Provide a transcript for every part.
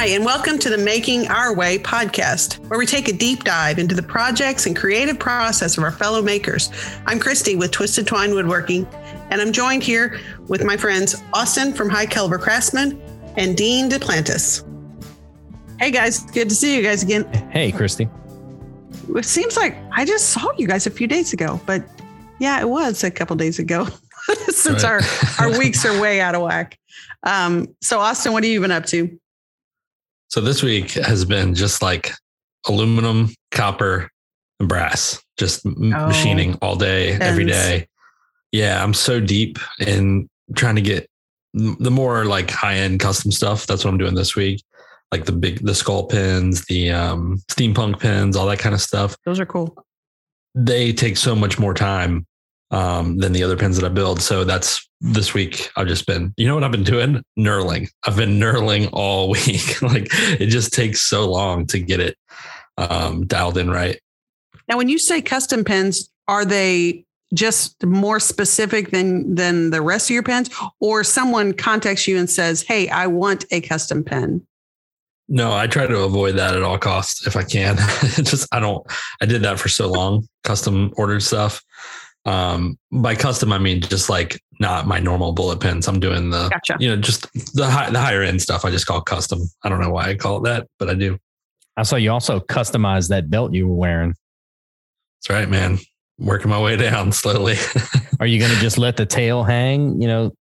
Hi, and welcome to the Making Our Way podcast, where we take a deep dive into the projects and creative process of our fellow makers. I'm Christy with Twisted Twine Woodworking, and I'm joined here with my friends Austin from High Caliber Craftsman and Dean DePlantis. Hey guys, good to see you guys again. Hey, Christy. It seems like I just saw you guys a few days ago, but yeah, it was a couple days ago since our, our weeks are way out of whack. Um, so, Austin, what have you been up to? So this week has been just like aluminum, copper, and brass, just oh, machining all day, every day. Yeah, I'm so deep in trying to get the more like high end custom stuff. That's what I'm doing this week. Like the big, the skull pins, the um, steampunk pins, all that kind of stuff. Those are cool. They take so much more time um, than the other pins that I build. So that's this week. I've just been, you know what I've been doing? Knurling. I've been knurling all week. like it just takes so long to get it um, dialed in right. Now, when you say custom pins, are they just more specific than than the rest of your pins, or someone contacts you and says, "Hey, I want a custom pin"? No, I try to avoid that at all costs if I can. just I don't. I did that for so long, custom ordered stuff um, by custom, I mean just like not my normal bullet pins. I'm doing the, gotcha. you know, just the high, the higher end stuff. I just call custom. I don't know why I call it that, but I do. I saw you also customize that belt you were wearing. That's right, man. Working my way down slowly. Are you going to just let the tail hang? You know,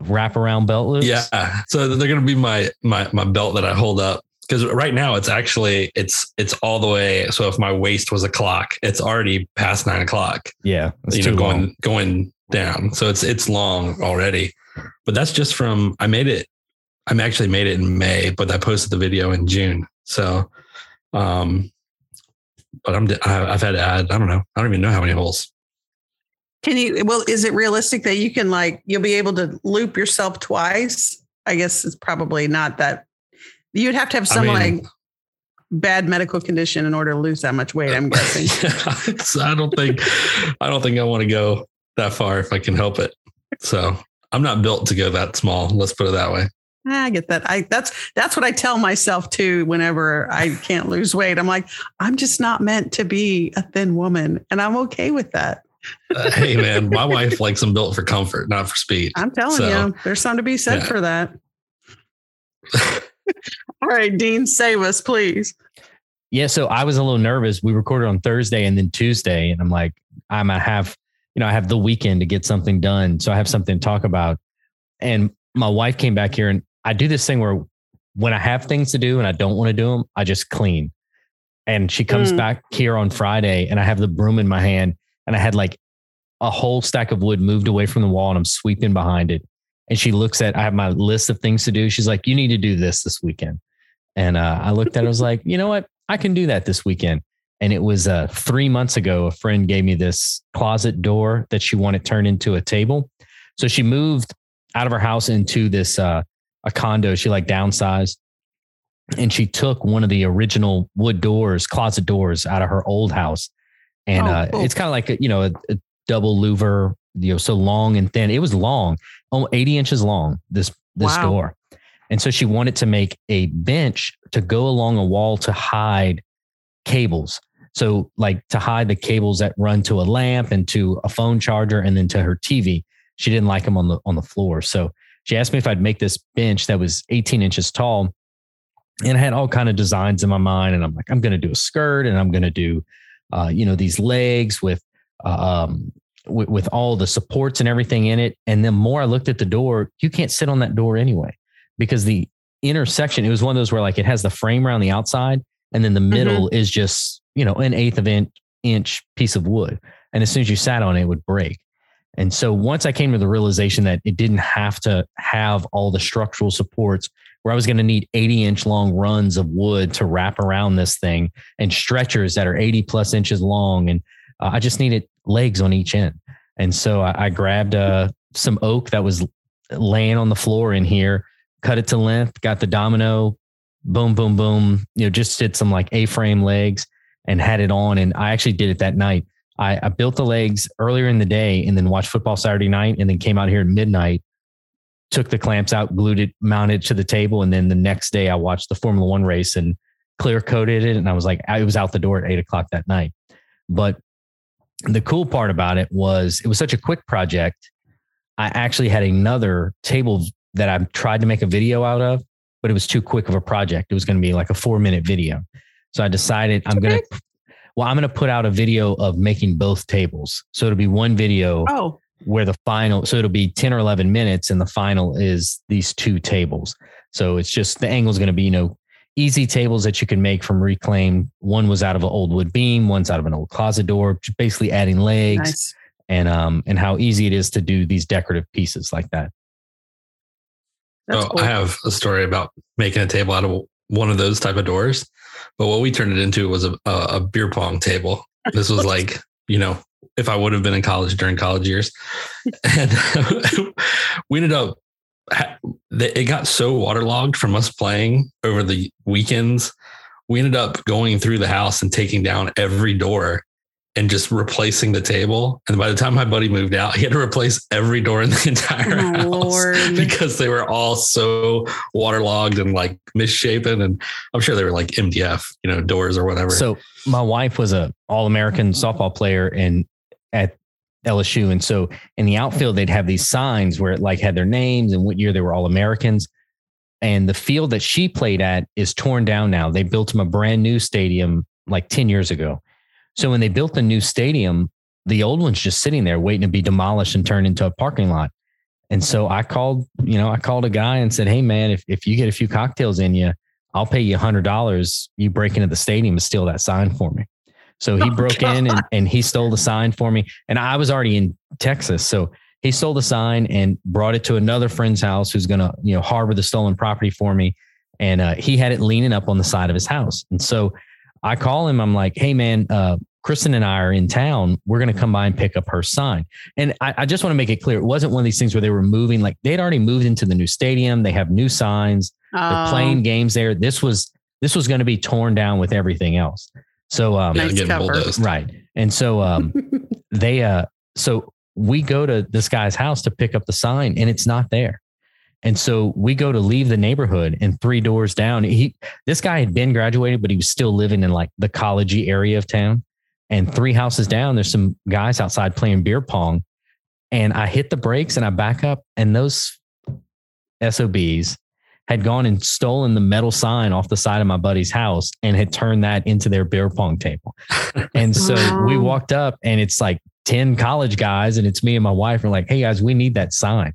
wrap around belt loops? Yeah. So they're going to be my my my belt that I hold up because right now it's actually it's it's all the way. So if my waist was a clock, it's already past nine o'clock. Yeah, you know, going long. going down. So it's it's long already. But that's just from I made it. I actually made it in May, but I posted the video in June. So, um, but I'm I've had to add. I don't know. I don't even know how many holes. Can you? Well, is it realistic that you can like you'll be able to loop yourself twice? I guess it's probably not that You'd have to have some I mean, like bad medical condition in order to lose that much weight. I'm guessing. I don't think I don't think I want to go that far if I can help it. So I'm not built to go that small. Let's put it that way. I get that. I that's that's what I tell myself too whenever I can't lose weight. I'm like, I'm just not meant to be a thin woman, and I'm okay with that. uh, hey man, my wife likes them built for comfort, not for speed. I'm telling so, you, there's something to be said yeah. for that. All right, Dean, save us, please. Yeah, so I was a little nervous. We recorded on Thursday and then Tuesday, and I'm like, I'm gonna have, you know, I have the weekend to get something done, so I have something to talk about. And my wife came back here, and I do this thing where when I have things to do and I don't want to do them, I just clean. And she comes mm. back here on Friday, and I have the broom in my hand, and I had like a whole stack of wood moved away from the wall, and I'm sweeping behind it and she looks at I have my list of things to do. She's like, "You need to do this this weekend." And uh, I looked at it, I was like, "You know what? I can do that this weekend." And it was uh, three months ago. A friend gave me this closet door that she wanted turned into a table. So she moved out of her house into this uh, a condo. She like downsized, and she took one of the original wood doors, closet doors, out of her old house. And oh, uh, cool. it's kind of like a, you know a, a double louver you know, so long and thin. It was long, 80 inches long, this, this wow. door. And so she wanted to make a bench to go along a wall to hide cables. So, like to hide the cables that run to a lamp and to a phone charger and then to her TV. She didn't like them on the on the floor. So she asked me if I'd make this bench that was 18 inches tall. And I had all kind of designs in my mind. And I'm like, I'm going to do a skirt and I'm going to do, uh, you know, these legs with uh, um, with, with all the supports and everything in it. And the more I looked at the door, you can't sit on that door anyway because the intersection, it was one of those where like it has the frame around the outside and then the mm-hmm. middle mm-hmm. is just, you know, an eighth of an inch piece of wood. And as soon as you sat on it, it would break. And so once I came to the realization that it didn't have to have all the structural supports where I was going to need 80 inch long runs of wood to wrap around this thing and stretchers that are 80 plus inches long. And uh, I just needed legs on each end. And so I, I grabbed uh, some oak that was laying on the floor in here, cut it to length, got the domino, boom, boom, boom, you know, just did some like A frame legs and had it on. And I actually did it that night. I, I, built the legs earlier in the day and then watched football Saturday night and then came out here at midnight took the clamps out, glued it, mounted it to the table, and then the next day I watched the Formula One race and clear coated it, and I was like, I was out the door at eight o'clock that night. But the cool part about it was it was such a quick project. I actually had another table that I tried to make a video out of, but it was too quick of a project. It was going to be like a four minute video. So I decided I'm going to, well, I'm going to put out a video of making both tables. So it'll be one video oh. where the final, so it'll be 10 or 11 minutes and the final is these two tables. So it's just the angle is going to be, you know, easy tables that you can make from reclaim. One was out of an old wood beam, one's out of an old closet door, basically adding legs nice. and um and how easy it is to do these decorative pieces like that. That's oh, cool. I have a story about making a table out of one of those type of doors, but what we turned it into was a, a beer pong table. This was like, you know, if I would have been in college during college years, and we ended up it got so waterlogged from us playing over the weekends. We ended up going through the house and taking down every door and just replacing the table. And by the time my buddy moved out, he had to replace every door in the entire oh, house Lord. because they were all so waterlogged and like misshapen. And I'm sure they were like MDF, you know, doors or whatever. So my wife was a all American softball player and at LSU. And so in the outfield, they'd have these signs where it like had their names and what year they were all Americans. And the field that she played at is torn down now. They built them a brand new stadium like 10 years ago. So when they built the new stadium, the old one's just sitting there waiting to be demolished and turned into a parking lot. And so I called, you know, I called a guy and said, Hey man, if, if you get a few cocktails in you, I'll pay you a hundred dollars. You break into the stadium and steal that sign for me. So he oh, broke God. in and, and he stole the sign for me. And I was already in Texas. So he stole the sign and brought it to another friend's house who's going to, you know, harbor the stolen property for me. And uh, he had it leaning up on the side of his house. And so I call him. I'm like, hey, man, uh, Kristen and I are in town. We're going to come by and pick up her sign. And I, I just want to make it clear it wasn't one of these things where they were moving, like they'd already moved into the new stadium. They have new signs. Oh. They're playing games there. This was this was going to be torn down with everything else. So um nice right. And so um they uh so we go to this guy's house to pick up the sign and it's not there. And so we go to leave the neighborhood and three doors down. He this guy had been graduated, but he was still living in like the collegey area of town. And three houses down, there's some guys outside playing beer pong. And I hit the brakes and I back up, and those SOBs had gone and stolen the metal sign off the side of my buddy's house and had turned that into their beer pong table. and so wow. we walked up and it's like 10 college guys and it's me and my wife are like, hey guys, we need that sign.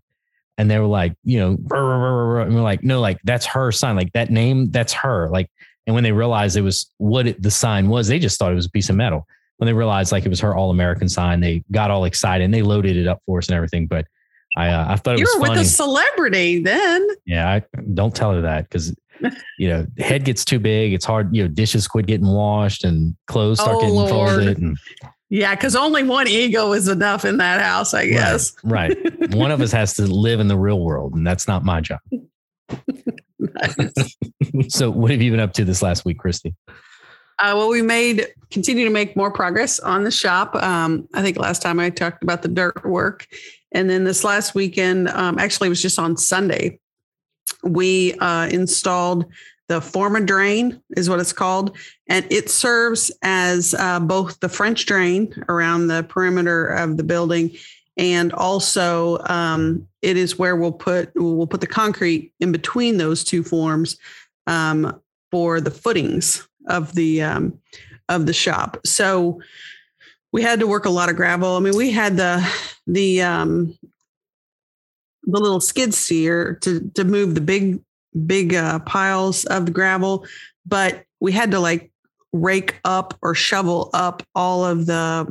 And they were like, you know, and we're like, no, like that's her sign, like that name, that's her. Like, and when they realized it was what it, the sign was, they just thought it was a piece of metal. When they realized like it was her all American sign, they got all excited and they loaded it up for us and everything. But I uh, I thought it you was were funny. with a celebrity then. Yeah, I don't tell her that because you know head gets too big. It's hard. You know, dishes quit getting washed and clothes start oh, getting Lord. folded. And yeah, because only one ego is enough in that house, I guess. Right. right. one of us has to live in the real world, and that's not my job. so, what have you been up to this last week, Christy? Uh, well, we made continue to make more progress on the shop. Um, I think last time I talked about the dirt work, and then this last weekend, um, actually, it was just on Sunday, we uh, installed the Form-A-Drain, is what it's called. And it serves as uh, both the French drain around the perimeter of the building. And also, um, it is where we'll put we'll put the concrete in between those two forms um, for the footings of the um, of the shop. So we had to work a lot of gravel. I mean, we had the the um the little skid steer to to move the big big uh, piles of the gravel, but we had to like rake up or shovel up all of the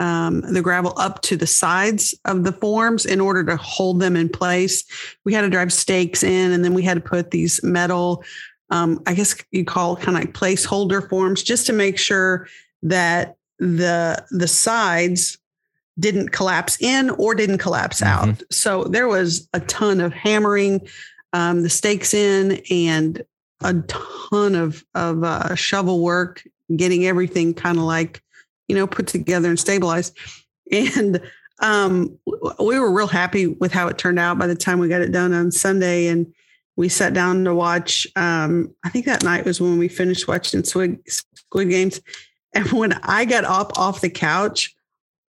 um, the gravel up to the sides of the forms in order to hold them in place. We had to drive stakes in, and then we had to put these metal, um, I guess you call kind of like placeholder forms, just to make sure that the the sides didn't collapse in or didn't collapse mm-hmm. out. So there was a ton of hammering um, the stakes in and a ton of of uh, shovel work, getting everything kind of like you know put together and stabilized. And um, we were real happy with how it turned out by the time we got it done on Sunday. And we sat down to watch, um, I think that night was when we finished watching Squid, Squid Games. And when I got up off the couch,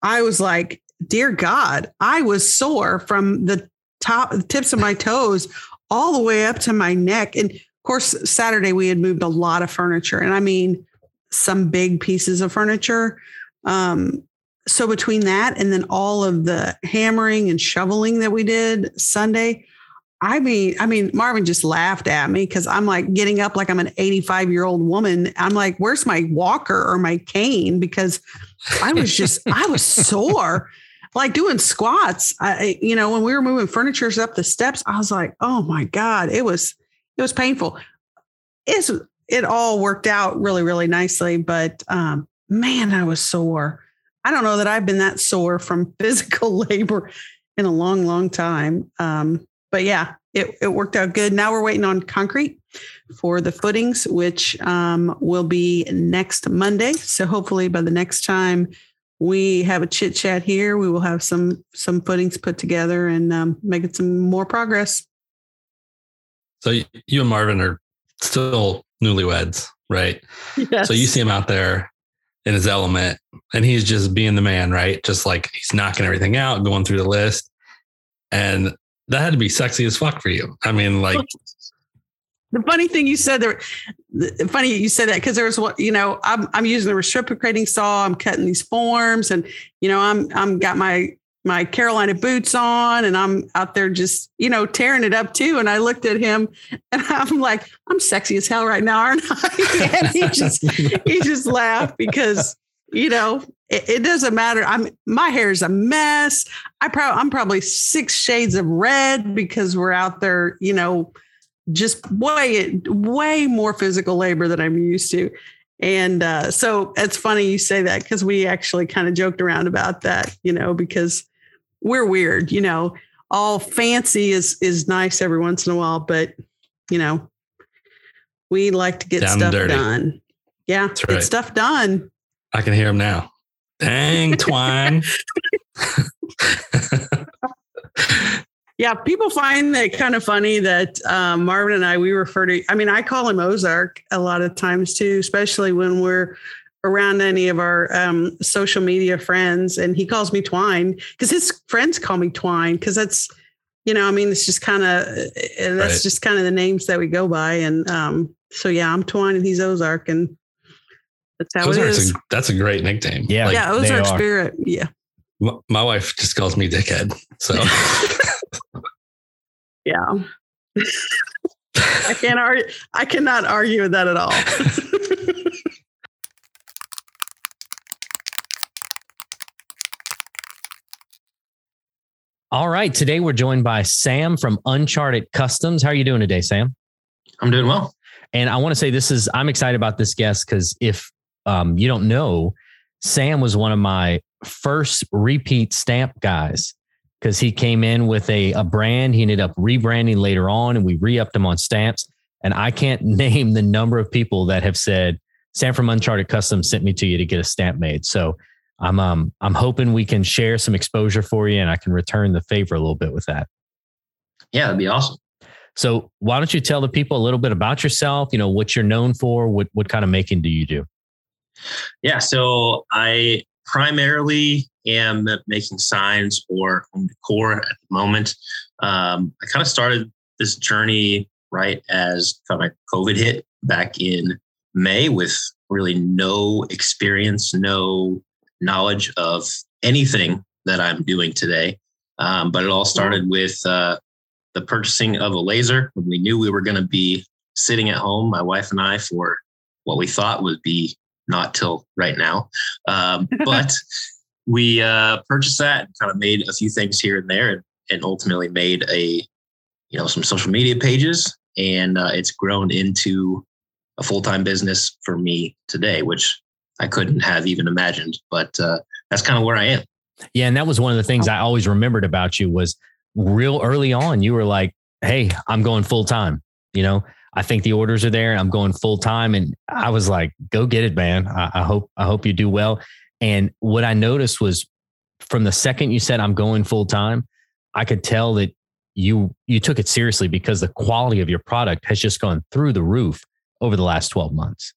I was like, dear God, I was sore from the top, the tips of my toes all the way up to my neck. And of course, Saturday we had moved a lot of furniture. And I mean, some big pieces of furniture. Um, so between that and then all of the hammering and shoveling that we did Sunday, I mean, I mean, Marvin just laughed at me because I'm like getting up like I'm an 85 year old woman. I'm like, where's my walker or my cane? Because I was just, I was sore, like doing squats. I, you know, when we were moving furniture up the steps, I was like, oh my God, it was, it was painful. It's, it all worked out really, really nicely, but um, man, I was sore. I don't know that I've been that sore from physical labor in a long, long time. Um, but yeah, it, it worked out good. Now we're waiting on concrete for the footings, which um, will be next Monday. So hopefully by the next time we have a chit chat here, we will have some some footings put together and um, making some more progress. So you and Marvin are still newlyweds, right? Yes. So you see him out there in his element and he's just being the man, right? Just like he's knocking everything out, going through the list. And that had to be sexy as fuck for you. I mean, like the funny thing you said there, funny you said that because there was what you know. I'm I'm using the reciprocating saw. I'm cutting these forms, and you know I'm I'm got my my Carolina boots on, and I'm out there just you know tearing it up too. And I looked at him, and I'm like, I'm sexy as hell right now, aren't I? and he just he just laughed because you know it, it, doesn't matter. I'm my hair is a mess. I probably I'm probably six shades of red because we're out there, you know, just way way more physical labor than I'm used to. And uh, so it's funny you say that because we actually kind of joked around about that, you know, because we're weird, you know. All fancy is is nice every once in a while, but you know, we like to get Down stuff done. Yeah, right. get stuff done. I can hear him now. Dang, Twine. yeah, people find that kind of funny that um, Marvin and I, we refer to, I mean, I call him Ozark a lot of times too, especially when we're around any of our um, social media friends. And he calls me Twine because his friends call me Twine because that's, you know, I mean, it's just kind of, that's right. just kind of the names that we go by. And um, so, yeah, I'm Twine and he's Ozark. And that's how Ozark's it is. A, that's a great nickname. Yeah. Like, yeah. Ozark Spirit. Yeah. My, my wife just calls me dickhead. So yeah. I can't argue. I cannot argue with that at all. all right. Today we're joined by Sam from Uncharted Customs. How are you doing today, Sam? I'm doing well. And I want to say this is, I'm excited about this guest because if um, you don't know, Sam was one of my first repeat stamp guys because he came in with a, a brand. He ended up rebranding later on and we re upped him on stamps. And I can't name the number of people that have said, Sam from Uncharted Customs sent me to you to get a stamp made. So I'm um I'm hoping we can share some exposure for you and I can return the favor a little bit with that. Yeah, that'd be awesome. So why don't you tell the people a little bit about yourself? You know what you're known for. What what kind of making do you do? Yeah, so I primarily am making signs or home decor at the moment. Um, I kind of started this journey right as kind of COVID hit back in May with really no experience, no knowledge of anything that I'm doing today. Um, but it all started with uh, the purchasing of a laser when we knew we were going to be sitting at home, my wife and I, for what we thought would be not till right now. Um, but we uh, purchased that and kind of made a few things here and there and, and ultimately made a, you know, some social media pages. And uh, it's grown into a full time business for me today, which I couldn't have even imagined. But uh, that's kind of where I am. Yeah, and that was one of the things I always remembered about you was real early on. You were like, "Hey, I'm going full time." You know, I think the orders are there. I'm going full time, and I was like, "Go get it, man! I, I hope I hope you do well." And what I noticed was from the second you said I'm going full time, I could tell that you you took it seriously because the quality of your product has just gone through the roof over the last 12 months.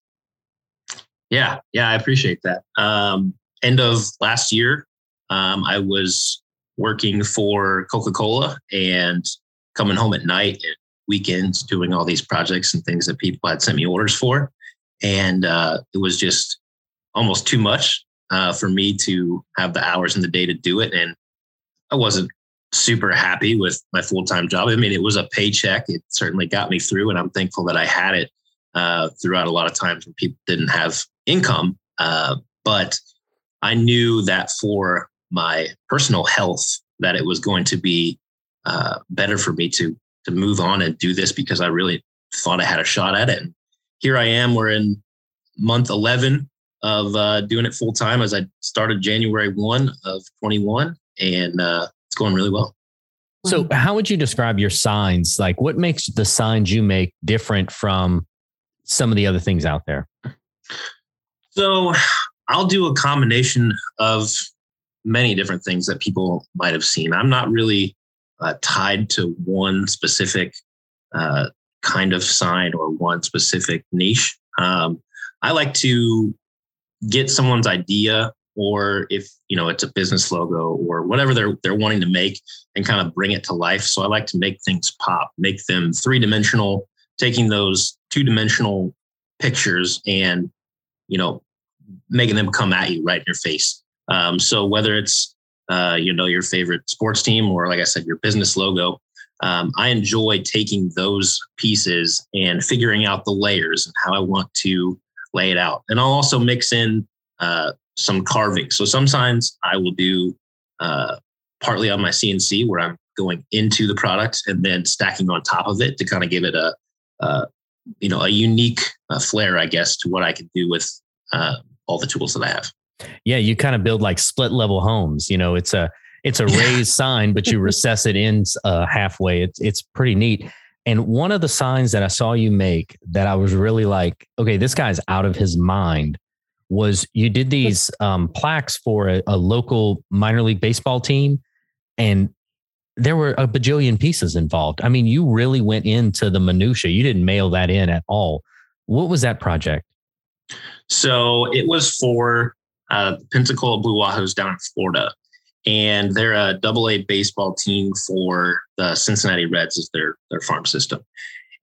Yeah, yeah, I appreciate that. Um, end of last year, um, I was working for Coca Cola and coming home at night and weekends doing all these projects and things that people had sent me orders for. And uh, it was just almost too much uh, for me to have the hours in the day to do it. And I wasn't super happy with my full time job. I mean, it was a paycheck. It certainly got me through, and I'm thankful that I had it uh, throughout a lot of times when people didn't have income. Uh, but I knew that for my personal health, that it was going to be uh, better for me to to move on and do this because I really thought I had a shot at it. And here I am. We're in month 11 of uh, doing it full time as I started January 1 of 21, and uh, it's going really well. So, how would you describe your signs? Like, what makes the signs you make different from some of the other things out there? So, I'll do a combination of many different things that people might have seen. I'm not really uh, tied to one specific uh, kind of sign or one specific niche. Um, I like to get someone's idea or if you know it's a business logo or whatever they're they're wanting to make and kind of bring it to life so i like to make things pop make them three dimensional taking those two dimensional pictures and you know making them come at you right in your face um, so whether it's uh, you know your favorite sports team or like i said your business logo. Um, i enjoy taking those pieces and figuring out the layers and how i want to lay it out. And i'll also mix in uh, some carving. So sometimes i will do uh, partly on my cnc where i'm going into the product and then stacking on top of it to kind of give it a, a you know a unique uh, flair i guess to what i can do with uh, all the tools that i have yeah, you kind of build like split level homes. You know, it's a it's a raised sign, but you recess it in uh, halfway. It's it's pretty neat. And one of the signs that I saw you make that I was really like, okay, this guy's out of his mind, was you did these um, plaques for a, a local minor league baseball team, and there were a bajillion pieces involved. I mean, you really went into the minutia. You didn't mail that in at all. What was that project? So it was for uh, Pensacola Blue Wahoos down in Florida. And they're a double A baseball team for the Cincinnati Reds as their, their farm system.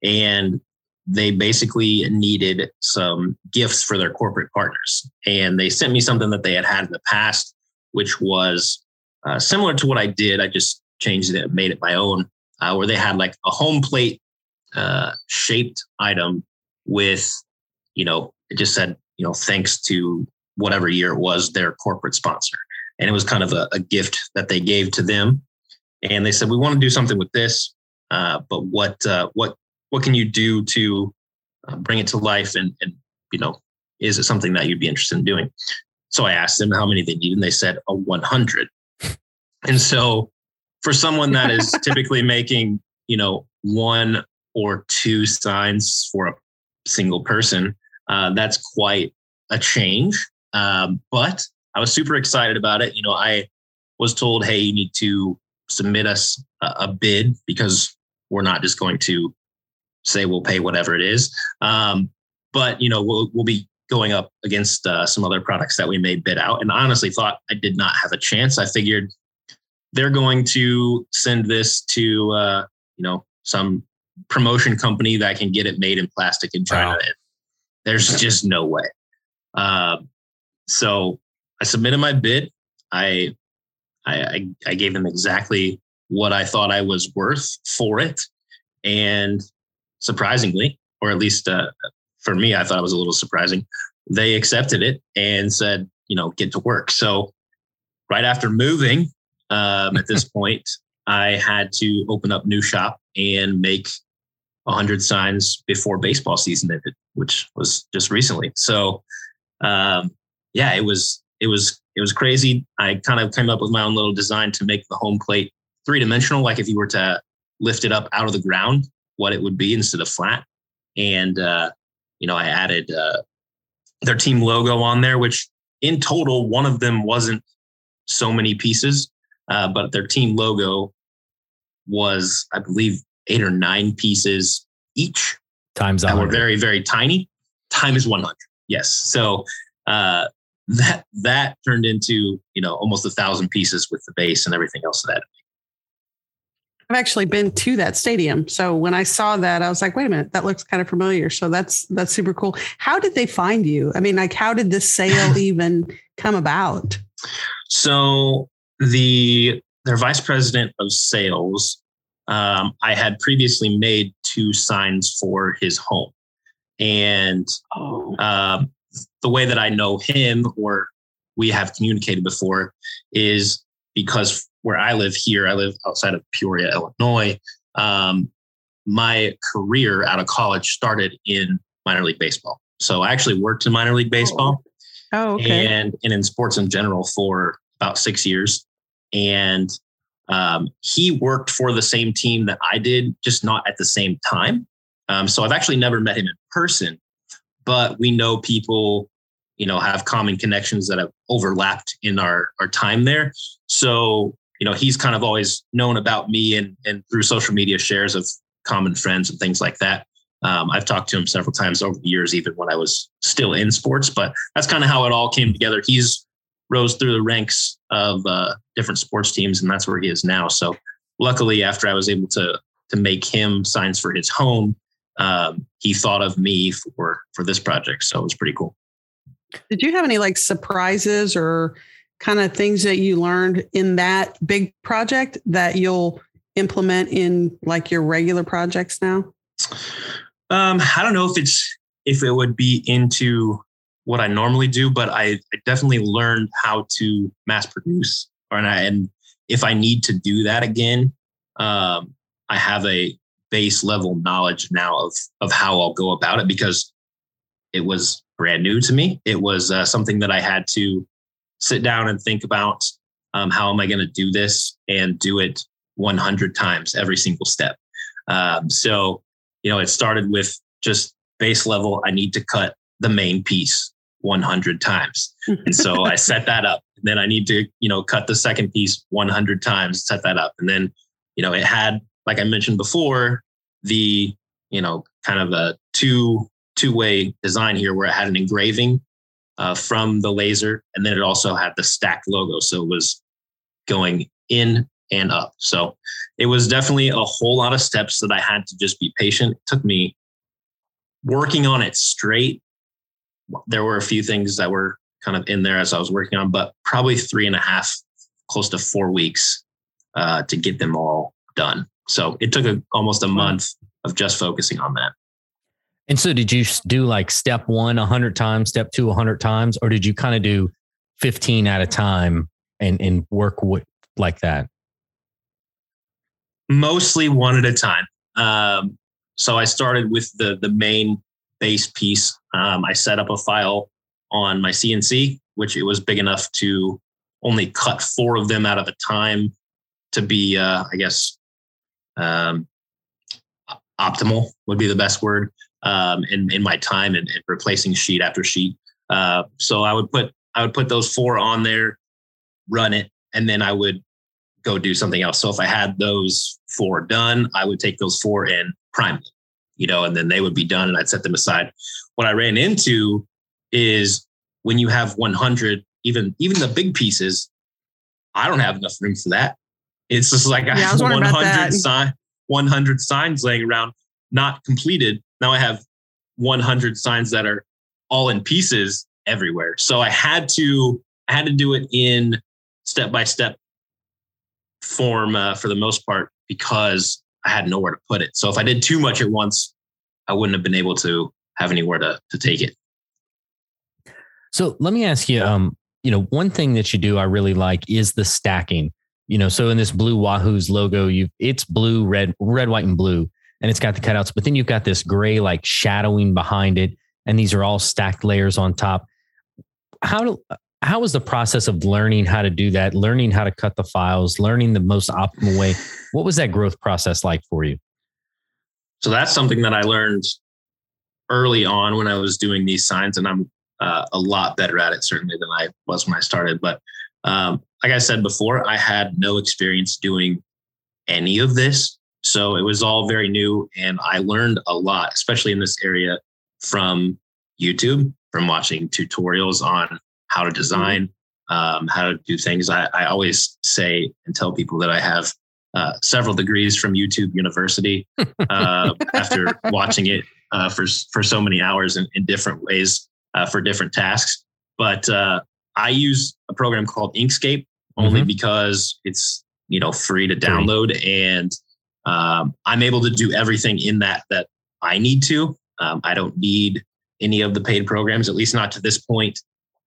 And they basically needed some gifts for their corporate partners. And they sent me something that they had had in the past, which was uh, similar to what I did. I just changed it, made it my own, uh, where they had like a home plate uh, shaped item with, you know, it just said, you know, thanks to whatever year it was their corporate sponsor. And it was kind of a, a gift that they gave to them. And they said, we want to do something with this, uh, but what uh, what what can you do to uh, bring it to life? And, and you know, is it something that you'd be interested in doing? So I asked them how many they need, and they said a 100. And so, for someone that is typically making, you know, one or two signs for a single person, uh, that's quite a change. Um, but I was super excited about it. You know, I was told, hey, you need to submit us a, a bid because we're not just going to say we'll pay whatever it is. Um, but you know, we'll we'll be going up against uh, some other products that we may bid out, and I honestly thought I did not have a chance. I figured they're going to send this to uh, you know some promotion company that can get it made in plastic in China. Wow. There's just no way. Um, so I submitted my bid. I, I, I gave them exactly what I thought I was worth for it. And surprisingly, or at least uh, for me, I thought it was a little surprising. They accepted it and said, you know, get to work. So right after moving, um, at this point, I had to open up new shop and make 100 signs before baseball season ended, which was just recently. So um, yeah, it was it was it was crazy. I kind of came up with my own little design to make the home plate three dimensional, like if you were to lift it up out of the ground, what it would be instead of flat. And uh, you know, I added uh, their team logo on there, which in total, one of them wasn't so many pieces, uh, but their team logo was, I believe, eight or nine pieces each. Times that were very, very tiny. Time is 100. Yes. So uh, that that turned into you know almost a thousand pieces with the base and everything else of that. I've actually been to that stadium. So when I saw that, I was like, wait a minute, that looks kind of familiar. So that's that's super cool. How did they find you? I mean, like how did this sale even come about? So the their vice president of sales, um, I had previously made two signs for his home. And oh. uh, the way that I know him or we have communicated before is because where I live here, I live outside of Peoria, Illinois. Um, my career out of college started in minor league baseball. So I actually worked in minor league baseball. Oh, okay. And, and in sports in general for about six years. And um, he worked for the same team that I did, just not at the same time. Um, so I've actually never met him in person, but we know people, you know, have common connections that have overlapped in our our time there. So you know, he's kind of always known about me and and through social media shares of common friends and things like that. Um, I've talked to him several times over the years, even when I was still in sports. But that's kind of how it all came together. He's rose through the ranks of uh, different sports teams, and that's where he is now. So, luckily, after I was able to to make him signs for his home, um, he thought of me for for this project. So it was pretty cool. Did you have any like surprises or kind of things that you learned in that big project that you'll implement in like your regular projects now? Um, I don't know if it's if it would be into what I normally do, but I, I definitely learned how to mass produce. And, I, and if I need to do that again, um, I have a base level knowledge now of of how I'll go about it because it was brand new to me. It was uh, something that I had to sit down and think about um, how am I going to do this and do it 100 times every single step. Um, so, you know, it started with just base level. I need to cut the main piece 100 times. And so I set that up. And then I need to, you know, cut the second piece 100 times, set that up. And then, you know, it had, like I mentioned before, the, you know, kind of a two, two way design here where it had an engraving uh, from the laser. And then it also had the stacked logo. So it was going in and up. So it was definitely a whole lot of steps that I had to just be patient. It took me working on it straight. There were a few things that were kind of in there as I was working on, but probably three and a half, close to four weeks uh, to get them all done. So it took a, almost a month of just focusing on that. And so, did you do like step one a hundred times, step two a hundred times, or did you kind of do fifteen at a time and and work with, like that? Mostly one at a time. Um, so I started with the the main base piece. Um, I set up a file on my CNC, which it was big enough to only cut four of them out of a time to be, uh, I guess, um, optimal would be the best word um, in in my time and, and replacing sheet after sheet. Uh, so I would put I would put those four on there, run it, and then I would go do something else. So if I had those four done, I would take those four and prime them, you know, and then they would be done, and I'd set them aside. What I ran into is when you have 100, even even the big pieces, I don't have enough room for that. It's just like I have 100 sign, 100 signs laying around, not completed. Now I have 100 signs that are all in pieces everywhere. So I had to I had to do it in step by step form uh, for the most part because I had nowhere to put it. So if I did too much at once, I wouldn't have been able to have anywhere to to take it. So let me ask you, um, you know, one thing that you do I really like is the stacking. You know, so in this blue Wahoo's logo, you it's blue, red, red, white, and blue, and it's got the cutouts, but then you've got this gray like shadowing behind it, and these are all stacked layers on top. How do how was the process of learning how to do that, learning how to cut the files, learning the most optimal way? What was that growth process like for you? So that's something that I learned early on when I was doing these signs, and I'm uh, a lot better at it certainly than I was when I started. But um, like I said before, I had no experience doing any of this. So it was all very new. And I learned a lot, especially in this area from YouTube, from watching tutorials on how to design, um, how to do things. I, I, always say and tell people that I have uh, several degrees from YouTube University uh, after watching it uh, for, for so many hours in, in different ways uh, for different tasks. But uh, I use a program called Inkscape only mm-hmm. because it's you know free to download and um, i'm able to do everything in that that i need to. Um, i don't need any of the paid programs at least not to this point.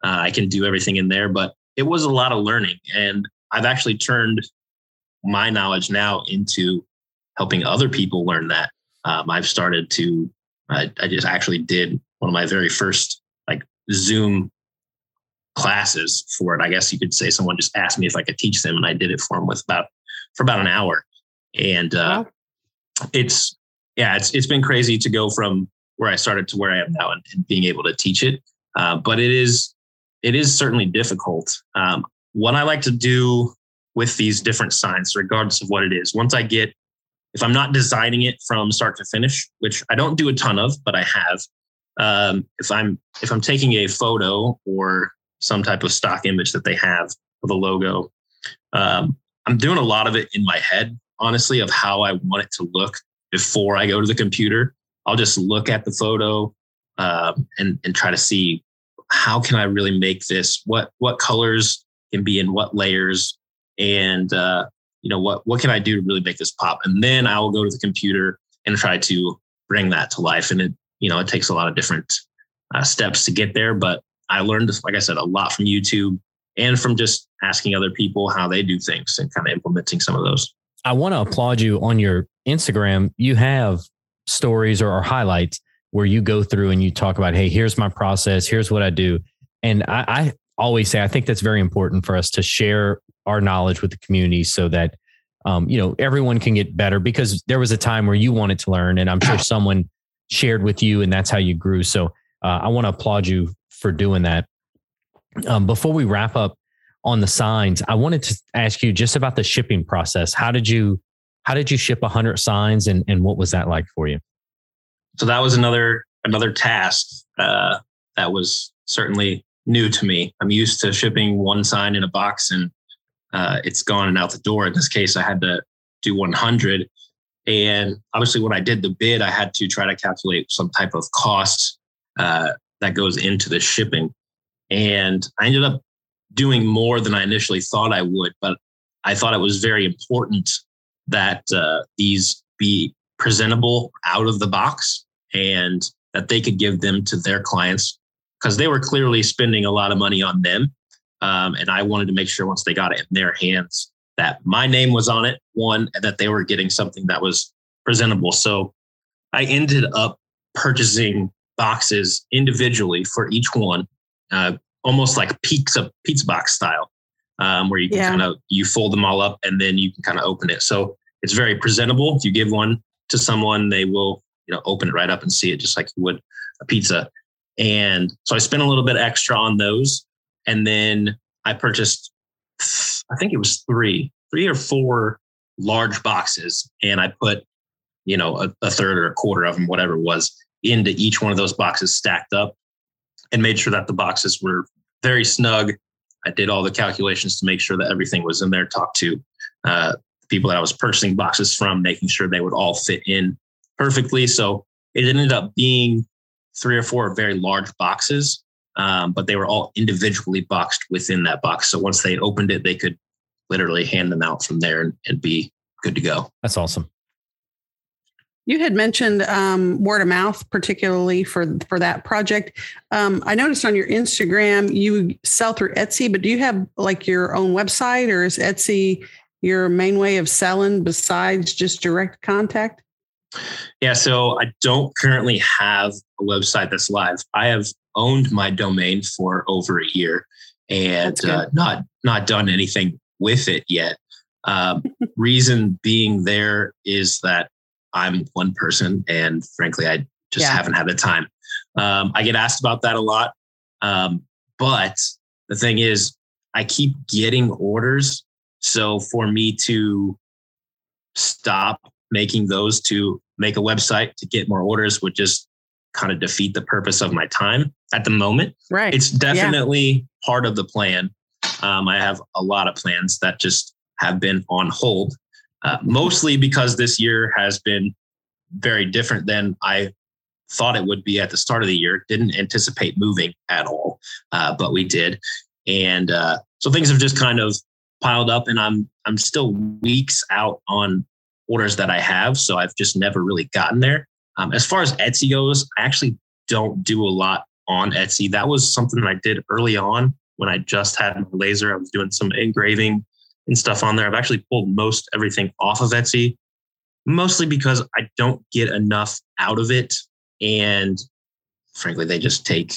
Uh, i can do everything in there but it was a lot of learning. And i've actually turned my knowledge now into helping other people learn that. Um, i've started to I, I just actually did one of my very first like zoom classes for it. I guess you could say someone just asked me if I could teach them, and I did it for them with about for about an hour. And uh, wow. it's yeah, it's it's been crazy to go from where I started to where I am now and, and being able to teach it. Uh, but it is it is certainly difficult. Um, what I like to do with these different signs, regardless of what it is, once I get if I'm not designing it from start to finish, which I don't do a ton of, but I have. Um, if I'm if I'm taking a photo or some type of stock image that they have of a logo. Um, I'm doing a lot of it in my head, honestly, of how I want it to look before I go to the computer. I'll just look at the photo um, and and try to see how can I really make this what what colors can be in what layers and uh, you know what what can I do to really make this pop and then I will go to the computer and try to bring that to life and it you know it takes a lot of different uh, steps to get there but I learned, like I said, a lot from YouTube and from just asking other people how they do things and kind of implementing some of those. I want to applaud you on your Instagram. You have stories or, or highlights where you go through and you talk about, hey, here's my process, here's what I do. And I, I always say, I think that's very important for us to share our knowledge with the community so that um, you know everyone can get better because there was a time where you wanted to learn and i'm sure someone shared with you and that's how you grew so uh, i want to applaud you for doing that. Um, before we wrap up on the signs, I wanted to ask you just about the shipping process. How did you how did you ship 100 signs and, and what was that like for you? So that was another another task uh, that was certainly new to me. I'm used to shipping one sign in a box and uh, it's gone and out the door. In this case, I had to do 100. And obviously, when I did the bid, I had to try to calculate some type of cost uh, that goes into the shipping. And I ended up doing more than I initially thought I would, but I thought it was very important that uh, these be presentable out of the box and that they could give them to their clients because they were clearly spending a lot of money on them. Um, and I wanted to make sure once they got it in their hands that my name was on it, one, and that they were getting something that was presentable. So I ended up purchasing boxes individually for each one, uh, almost like pizza pizza box style, um, where you can yeah. kind of you fold them all up and then you can kind of open it. So it's very presentable. If you give one to someone, they will you know open it right up and see it just like you would a pizza. And so I spent a little bit extra on those, and then I purchased, I think it was three, three or four large boxes, and I put you know a, a third or a quarter of them, whatever it was, into each one of those boxes stacked up and made sure that the boxes were very snug. I did all the calculations to make sure that everything was in there. Talked to uh, people that I was purchasing boxes from, making sure they would all fit in perfectly. So it ended up being three or four very large boxes, um, but they were all individually boxed within that box. So once they opened it, they could literally hand them out from there and, and be good to go. That's awesome. You had mentioned um, word of mouth, particularly for for that project. Um, I noticed on your Instagram you sell through Etsy, but do you have like your own website, or is Etsy your main way of selling besides just direct contact? Yeah, so I don't currently have a website that's live. I have owned my domain for over a year and uh, not not done anything with it yet. Um, reason being there is that I'm one person, and frankly, I just yeah. haven't had the time. Um, I get asked about that a lot, um, but the thing is, I keep getting orders. So for me to stop making those to make a website to get more orders would just kind of defeat the purpose of my time at the moment. Right. It's definitely yeah. part of the plan. Um, I have a lot of plans that just have been on hold, uh, mostly because this year has been very different than I thought it would be at the start of the year. Didn't anticipate moving at all, uh, but we did, and uh, so things have just kind of piled up, and I'm I'm still weeks out on orders that I have, so I've just never really gotten there. Um, as far as Etsy goes, I actually don't do a lot on Etsy. That was something that I did early on when I just had my laser. I was doing some engraving and stuff on there. I've actually pulled most everything off of Etsy, mostly because I don't get enough out of it. And frankly, they just take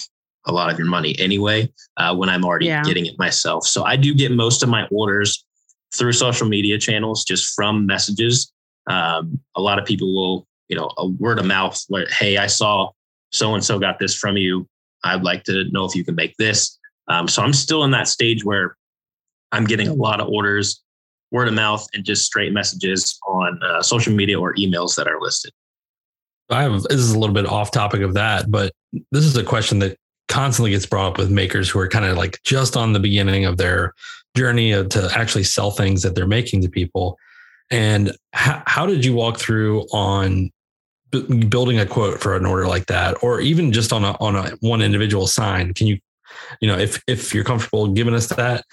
a lot of your money anyway uh, when I'm already yeah. getting it myself. So I do get most of my orders through social media channels, just from messages. Um, a lot of people will, you know, a word of mouth, like, hey, I saw so and so got this from you. I'd like to know if you can make this. Um, so I'm still in that stage where I'm getting a lot of orders, word of mouth, and just straight messages on uh, social media or emails that are listed. I have this is a little bit off topic of that, but this is a question that constantly gets brought up with makers who are kind of like just on the beginning of their journey to actually sell things that they're making to people. And how, how did you walk through on b- building a quote for an order like that, or even just on a on a one individual sign? Can you, you know, if if you're comfortable giving us that,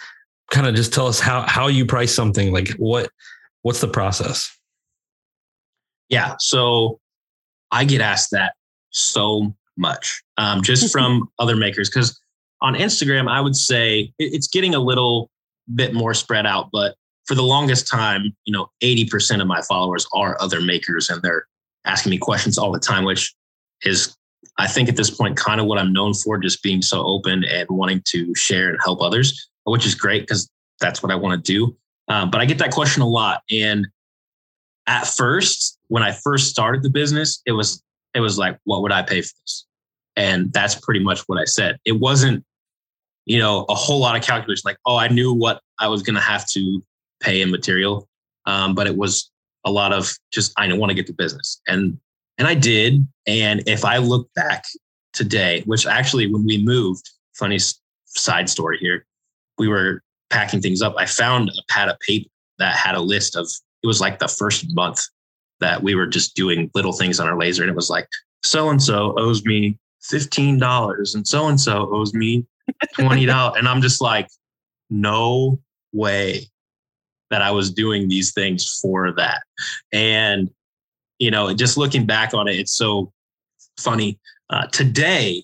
kind of just tell us how how you price something. Like what what's the process? Yeah, so I get asked that so much, um, just from other makers because on Instagram, I would say it's getting a little bit more spread out, but for the longest time, you know, 80% of my followers are other makers and they're asking me questions all the time, which is, I think at this point, kind of what I'm known for, just being so open and wanting to share and help others, which is great because that's what I want to do. Um, but I get that question a lot. And at first, when I first started the business, it was, it was like, what would I pay for this? And that's pretty much what I said. It wasn't, you know, a whole lot of calculation, like, oh, I knew what I was going to have to pay in material. Um, but it was a lot of just I want to get the business, and and I did. And if I look back today, which actually when we moved, funny side story here, we were packing things up. I found a pad of paper that had a list of it was like the first month that we were just doing little things on our laser, and it was like so and so owes me fifteen dollars, and so and so owes me twenty dollars, and I'm just like, no way that I was doing these things for that. And, you know, just looking back on it, it's so funny. Uh, today,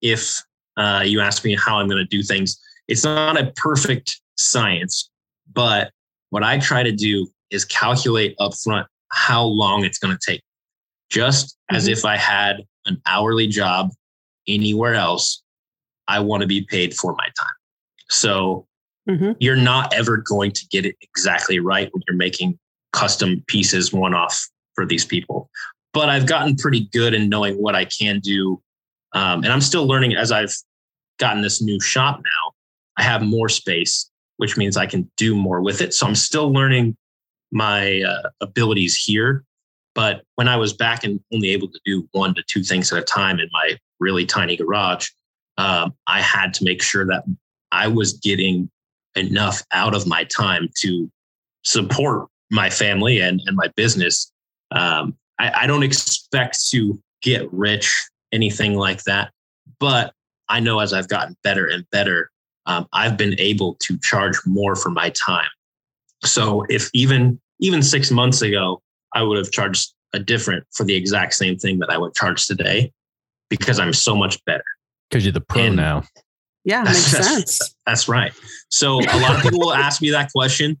if uh, you ask me how I'm going to do things, it's not a perfect science, but what I try to do is calculate upfront how long it's going to take, just mm-hmm. as if I had an hourly job anywhere else. I want to be paid for my time. So mm-hmm. you're not ever going to get it exactly right when you're making custom pieces one off for these people. But I've gotten pretty good in knowing what I can do. Um, and I'm still learning as I've gotten this new shop now. I have more space, which means I can do more with it. So I'm still learning my uh, abilities here. But when I was back and only able to do one to two things at a time in my really tiny garage, um, I had to make sure that I was getting enough out of my time to support my family and, and my business. Um, I, I don't expect to get rich, anything like that. But I know as I've gotten better and better, um, I've been able to charge more for my time. So if even even six months ago, I would have charged a different for the exact same thing that I would charge today because I'm so much better. Because you're the pro and, now. Yeah, makes that's, sense. That's right. So a lot of people will ask me that question,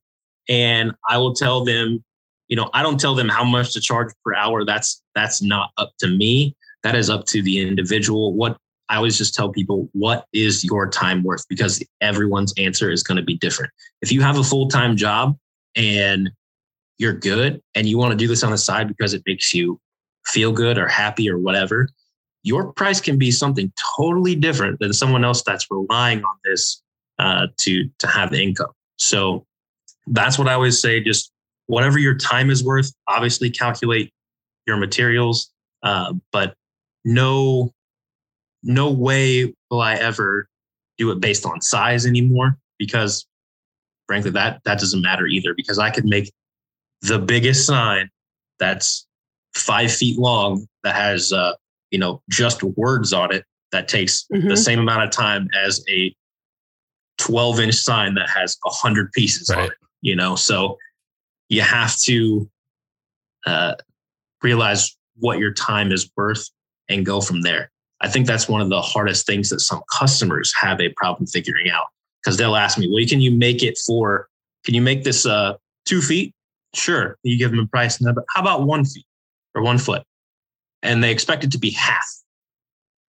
and I will tell them, you know, I don't tell them how much to charge per hour. That's that's not up to me. That is up to the individual. What I always just tell people, what is your time worth? Because everyone's answer is going to be different. If you have a full time job and you're good and you want to do this on the side because it makes you feel good or happy or whatever, your price can be something totally different than someone else that's relying on this uh, to to have income. So that's what I always say. Just whatever your time is worth. Obviously, calculate your materials, uh, but no no way will I ever do it based on size anymore because frankly that that doesn't matter either because I could make the biggest sign that's five feet long that has uh, you know just words on it that takes mm-hmm. the same amount of time as a 12 inch sign that has a 100 pieces right. on it you know so you have to uh, realize what your time is worth and go from there i think that's one of the hardest things that some customers have a problem figuring out because they'll ask me well can you make it for can you make this uh, two feet? Sure. You give them a price and how about one feet or one foot? And they expect it to be half.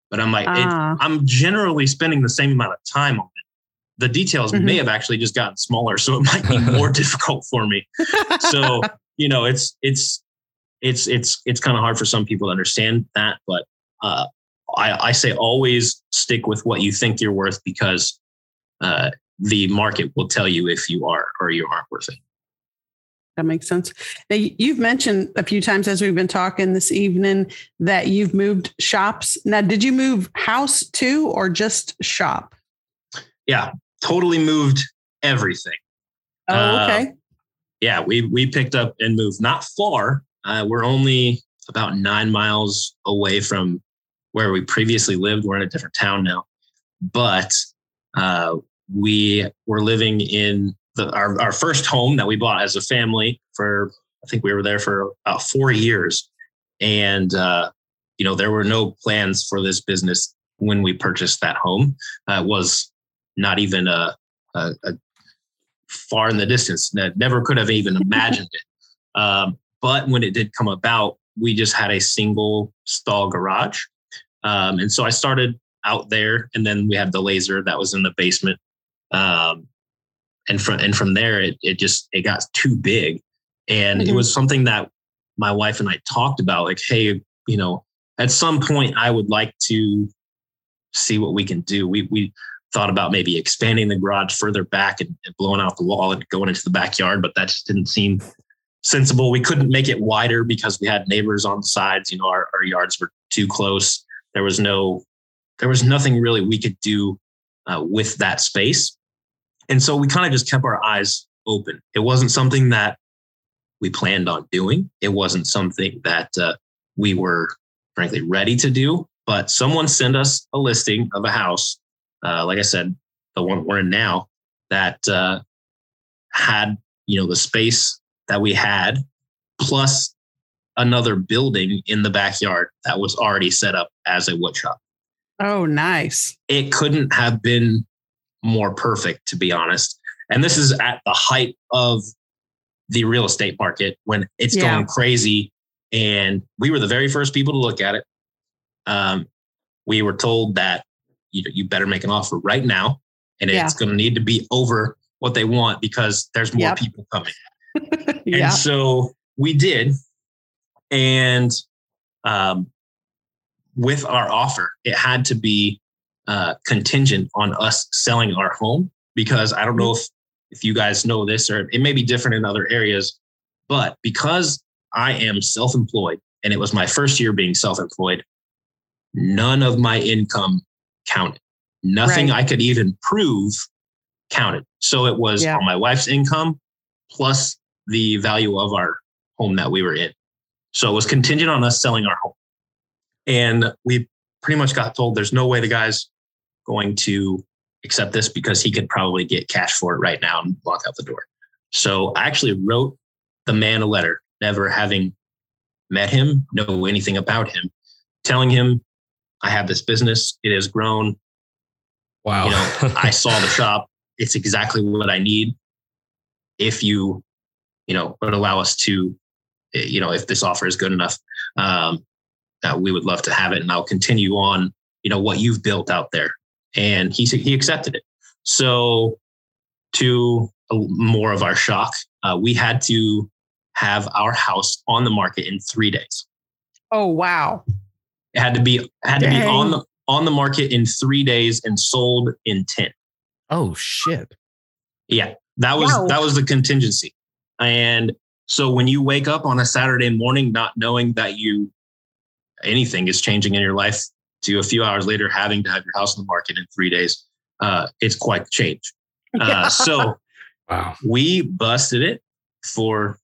But i'm like ah. i'm generally spending the same amount of time on it. The details mm-hmm. may have actually just gotten smaller so it might be more difficult for me. So you know it's it's it's it's it's kind of hard for some people to understand that but uh, I, I say always stick with what you think you're worth because uh, the market will tell you if you are or you aren't worth it that makes sense. Now, you've mentioned a few times as we've been talking this evening that you've moved shops. Now, did you move house too, or just shop? Yeah, totally moved everything. Oh, uh, okay. Uh, yeah, we we picked up and moved not far. Uh, we're only about nine miles away from where we previously lived. We're in a different town now, but uh, we were living in the, our, our first home that we bought as a family for, I think we were there for about four years. And, uh, you know, there were no plans for this business when we purchased that home. Uh, it was not even a, a, a, far in the distance. That never could have even imagined it. Um, but when it did come about, we just had a single stall garage. Um, and so I started out there, and then we had the laser that was in the basement. Um, and from and from there it it just it got too big. And mm-hmm. it was something that my wife and I talked about like hey you know at some point I would like to see what we can do. We we thought about maybe expanding the garage further back and, and blowing out the wall and going into the backyard but that just didn't seem sensible. We couldn't make it wider because we had neighbors on the sides. You know our, our yards were too close there was no there was nothing really we could do uh, with that space and so we kind of just kept our eyes open. It wasn't something that we planned on doing. It wasn't something that uh, we were frankly ready to do. But someone sent us a listing of a house, uh, like I said, the one we're in now, that uh, had you know the space that we had, plus another building in the backyard that was already set up as a wood shop. Oh, nice! It couldn't have been more perfect, to be honest. And this is at the height of the real estate market when it's yeah. going crazy. And we were the very first people to look at it. Um, we were told that you, you better make an offer right now, and yeah. it's going to need to be over what they want because there's more yep. people coming. yeah. And so we did. And um, with our offer, it had to be uh, contingent on us selling our home because I don't know if if you guys know this or it may be different in other areas, but because I am self-employed and it was my first year being self-employed, none of my income counted. Nothing right. I could even prove counted. So it was yeah. on my wife's income plus the value of our home that we were in. So it was contingent on us selling our home. And we pretty much got told there's no way the guys going to accept this because he could probably get cash for it right now and walk out the door. So I actually wrote the man a letter, never having met him, know anything about him, telling him I have this business. It has grown. Wow. You know, I saw the shop. It's exactly what I need. If you, you know, would allow us to, you know, if this offer is good enough, um, uh, we would love to have it. And I'll continue on, you know, what you've built out there and he he accepted it. So, to more of our shock, uh, we had to have our house on the market in three days. Oh wow! It had to be had Dang. to be on the on the market in three days and sold in ten. Oh shit. Yeah. That was wow. that was the contingency. And so when you wake up on a Saturday morning not knowing that you anything is changing in your life to a few hours later having to have your house on the market in three days, uh, it's quite the change. Uh, so wow. we busted it for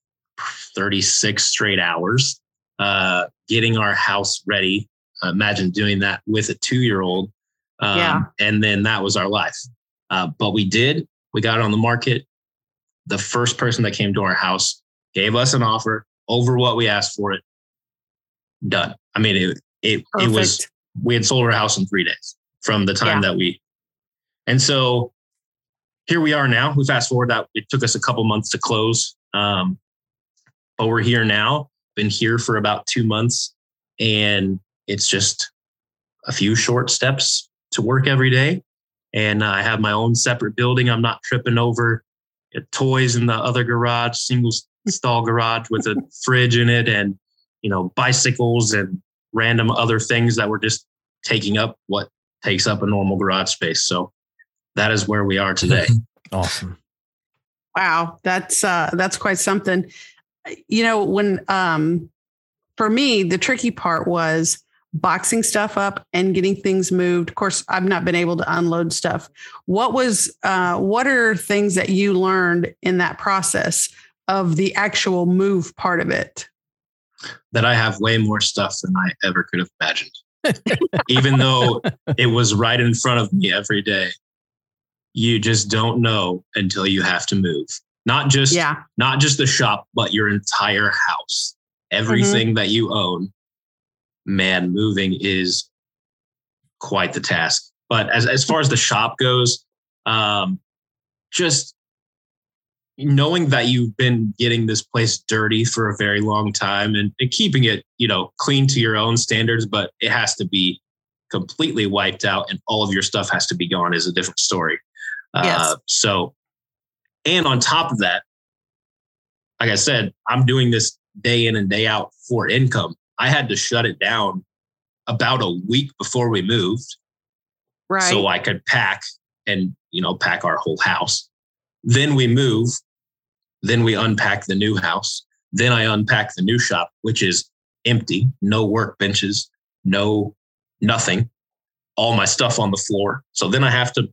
36 straight hours, uh, getting our house ready. Uh, imagine doing that with a two year old. Um, yeah. And then that was our life. Uh, but we did, we got it on the market. The first person that came to our house gave us an offer over what we asked for it. Done. I mean, it, it, it was, we had sold our house in three days from the time yeah. that we, and so here we are now. We fast forward that it took us a couple months to close. Um, but we're here now, been here for about two months, and it's just a few short steps to work every day. And I have my own separate building. I'm not tripping over toys in the other garage, single stall garage with a fridge in it, and you know bicycles and random other things that were just taking up what takes up a normal garage space. So that is where we are today. awesome. Wow, that's uh, that's quite something you know, when um, for me, the tricky part was boxing stuff up and getting things moved. Of course, I've not been able to unload stuff. What was uh, what are things that you learned in that process of the actual move part of it? That I have way more stuff than I ever could have imagined. Even though it was right in front of me every day, you just don't know until you have to move not just yeah. not just the shop, but your entire house, everything mm-hmm. that you own. Man, moving is quite the task. But as as far as the shop goes, um, just knowing that you've been getting this place dirty for a very long time and, and keeping it, you know, clean to your own standards, but it has to be completely wiped out and all of your stuff has to be gone is a different story. Yes. Uh, so and on top of that, like I said, I'm doing this day in and day out for income. I had to shut it down about a week before we moved. Right. So I could pack and, you know, pack our whole house. Then we move. Then we unpack the new house. Then I unpack the new shop, which is empty, no workbenches, no nothing, all my stuff on the floor. So then I have to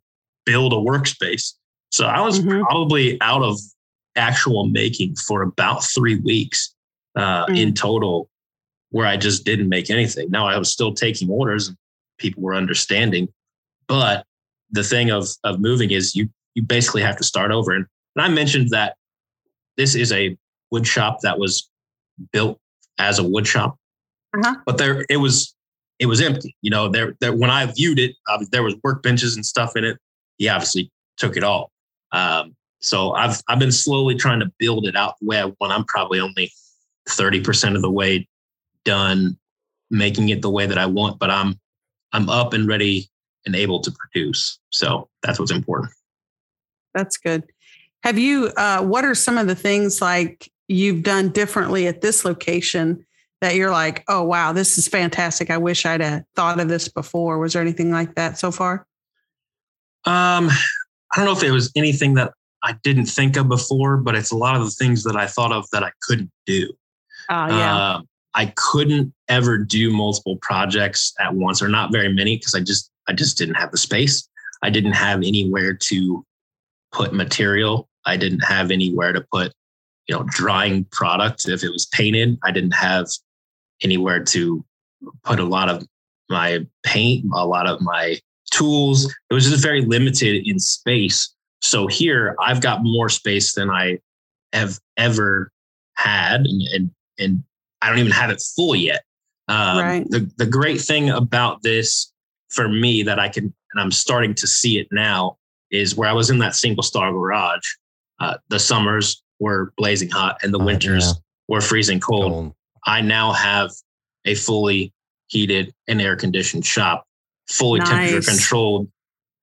build a workspace. So I was mm-hmm. probably out of actual making for about three weeks uh, mm. in total, where I just didn't make anything. Now I was still taking orders, and people were understanding, but the thing of of moving is you you basically have to start over. And, and I mentioned that this is a wood shop that was built as a wood shop, uh-huh. but there it was it was empty. You know, there there when I viewed it, uh, there was workbenches and stuff in it. He obviously took it all. Um, so I've I've been slowly trying to build it out the way I want. I'm probably only 30% of the way done making it the way that I want, but I'm I'm up and ready and able to produce. So that's what's important. That's good. Have you uh, what are some of the things like you've done differently at this location that you're like, oh wow, this is fantastic. I wish I'd have thought of this before. Was there anything like that so far? Um, I don't know if there was anything that I didn't think of before, but it's a lot of the things that I thought of that I couldn't do. Oh, yeah. Uh, I couldn't ever do multiple projects at once, or not very many, because I just I just didn't have the space. I didn't have anywhere to put material. I didn't have anywhere to put, you know, drying product. If it was painted, I didn't have anywhere to put a lot of my paint, a lot of my tools. It was just very limited in space. So here I've got more space than I have ever had, and and, and I don't even have it full yet. Um, right. The the great thing about this for me that I can, and I'm starting to see it now, is where I was in that single star garage. Uh, the summers were blazing hot, and the oh, winters yeah. were freezing cold. cold. I now have a fully heated and air conditioned shop fully nice. temperature controlled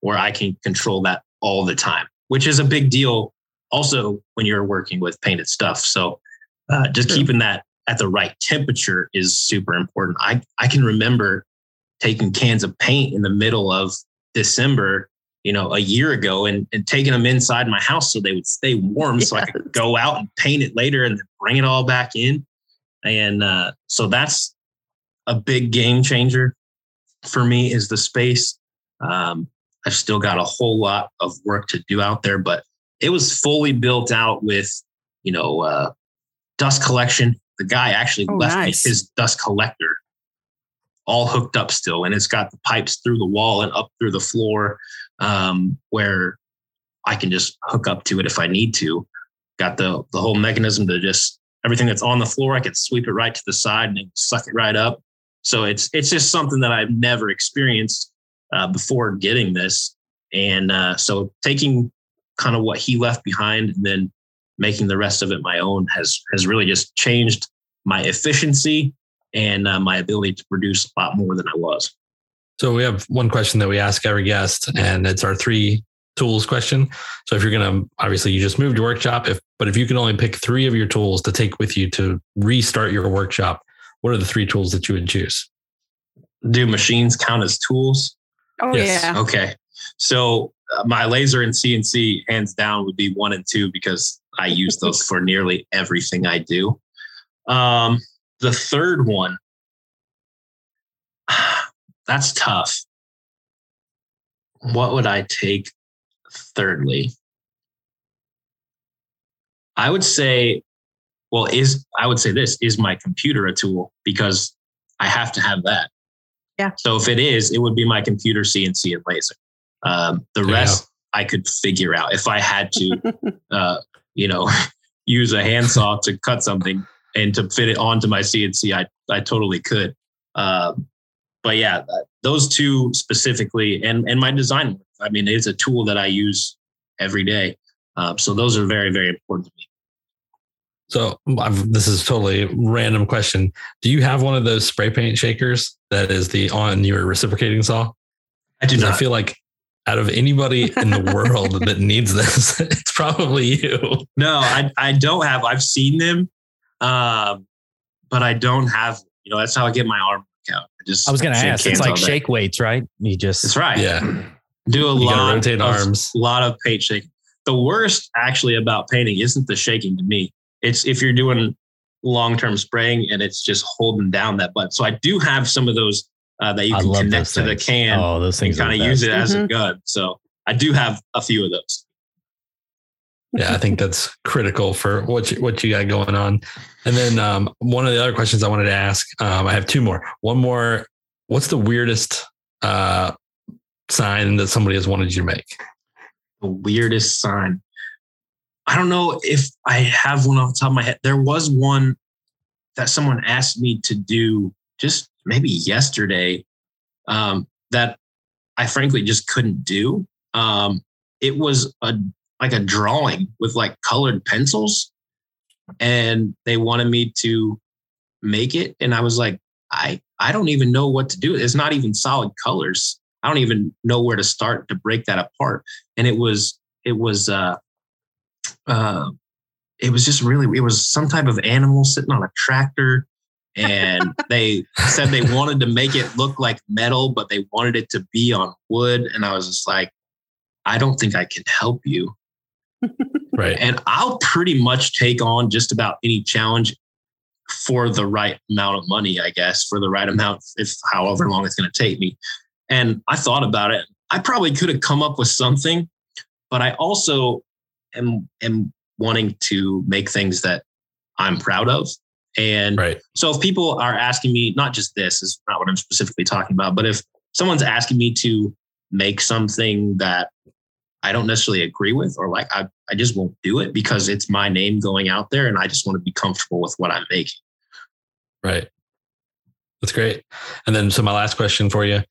where I can control that all the time, which is a big deal also when you're working with painted stuff. So uh, just True. keeping that at the right temperature is super important. I, I can remember taking cans of paint in the middle of December you know, a year ago and, and taking them inside my house so they would stay warm yes. so I could go out and paint it later and then bring it all back in. And uh, so that's a big game changer for me is the space. Um, I've still got a whole lot of work to do out there, but it was fully built out with, you know, uh, dust collection. The guy actually oh, left nice. me his dust collector all hooked up still, and it's got the pipes through the wall and up through the floor um, where I can just hook up to it if I need to. Got the the whole mechanism to just everything that's on the floor, I can sweep it right to the side and suck it right up. So it's it's just something that I've never experienced uh, before getting this, and uh, so taking kind of what he left behind and then making the rest of it my own has has really just changed my efficiency and uh, my ability to produce a lot more than I was. So we have one question that we ask every guest, and it's our three tools question. So if you're going to, obviously, you just moved your workshop, if but if you can only pick three of your tools to take with you to restart your workshop, what are the three tools that you would choose? Do machines count as tools? Oh yes. yeah. Okay. So uh, my laser and CNC hands down would be one and two because I use those for nearly everything I do. Um, the third one that's tough. What would I take thirdly? I would say, well, is I would say this is my computer a tool because I have to have that. Yeah. So if it is, it would be my computer, CNC, and laser. Um, the yeah. rest I could figure out if I had to, uh, you know, use a handsaw to cut something and to fit it onto my CNC. I I totally could. Um, but yeah, those two specifically, and and my design. I mean, it's a tool that I use every day. Uh, so those are very very important to me. So I've, this is totally random question. Do you have one of those spray paint shakers that is the on your reciprocating saw? I do not. I feel like out of anybody in the world that needs this, it's probably you. No, I I don't have. I've seen them, um, but I don't have. You know, that's how I get my arm workout. I just I was going to ask. It's like shake weights, right? You just that's right. Yeah. Do a you lot rotate of, arms. A lot of paint shaking. The worst actually about painting isn't the shaking to me. It's if you're doing long term spraying and it's just holding down that butt. So I do have some of those uh, that you can connect to the can. Oh, those things kind of use it as mm-hmm. a gun. So I do have a few of those yeah, I think that's critical for what you, what you got going on. And then um, one of the other questions I wanted to ask, um, I have two more. One more, what's the weirdest uh, sign that somebody has wanted you to make? The weirdest sign. I don't know if I have one off the top of my head. There was one that someone asked me to do just maybe yesterday um, that I frankly just couldn't do. Um, it was a like a drawing with like colored pencils. And they wanted me to make it. And i was like i i don't even know what to do. It's not even solid colors. I don't even know where to start to break that apart. And it was it was uh uh it was just really it was some type of animal sitting on a tractor. And they said they wanted to make it look like metal but they wanted it to be on wood. And i was just like i don't think i can help you right. And I'll pretty much take on just about any challenge for the right amount of money, I guess, for the right amount, if however long it's going to take me. And I thought about it. I probably could have come up with something, but I also am am wanting to make things that I'm proud of. And right. so if people are asking me, not just this is not what I'm specifically talking about, but if someone's asking me to make something that I don't necessarily agree with or like I, I just won't do it because it's my name going out there and I just want to be comfortable with what I'm making. Right. That's great. And then so my last question for you.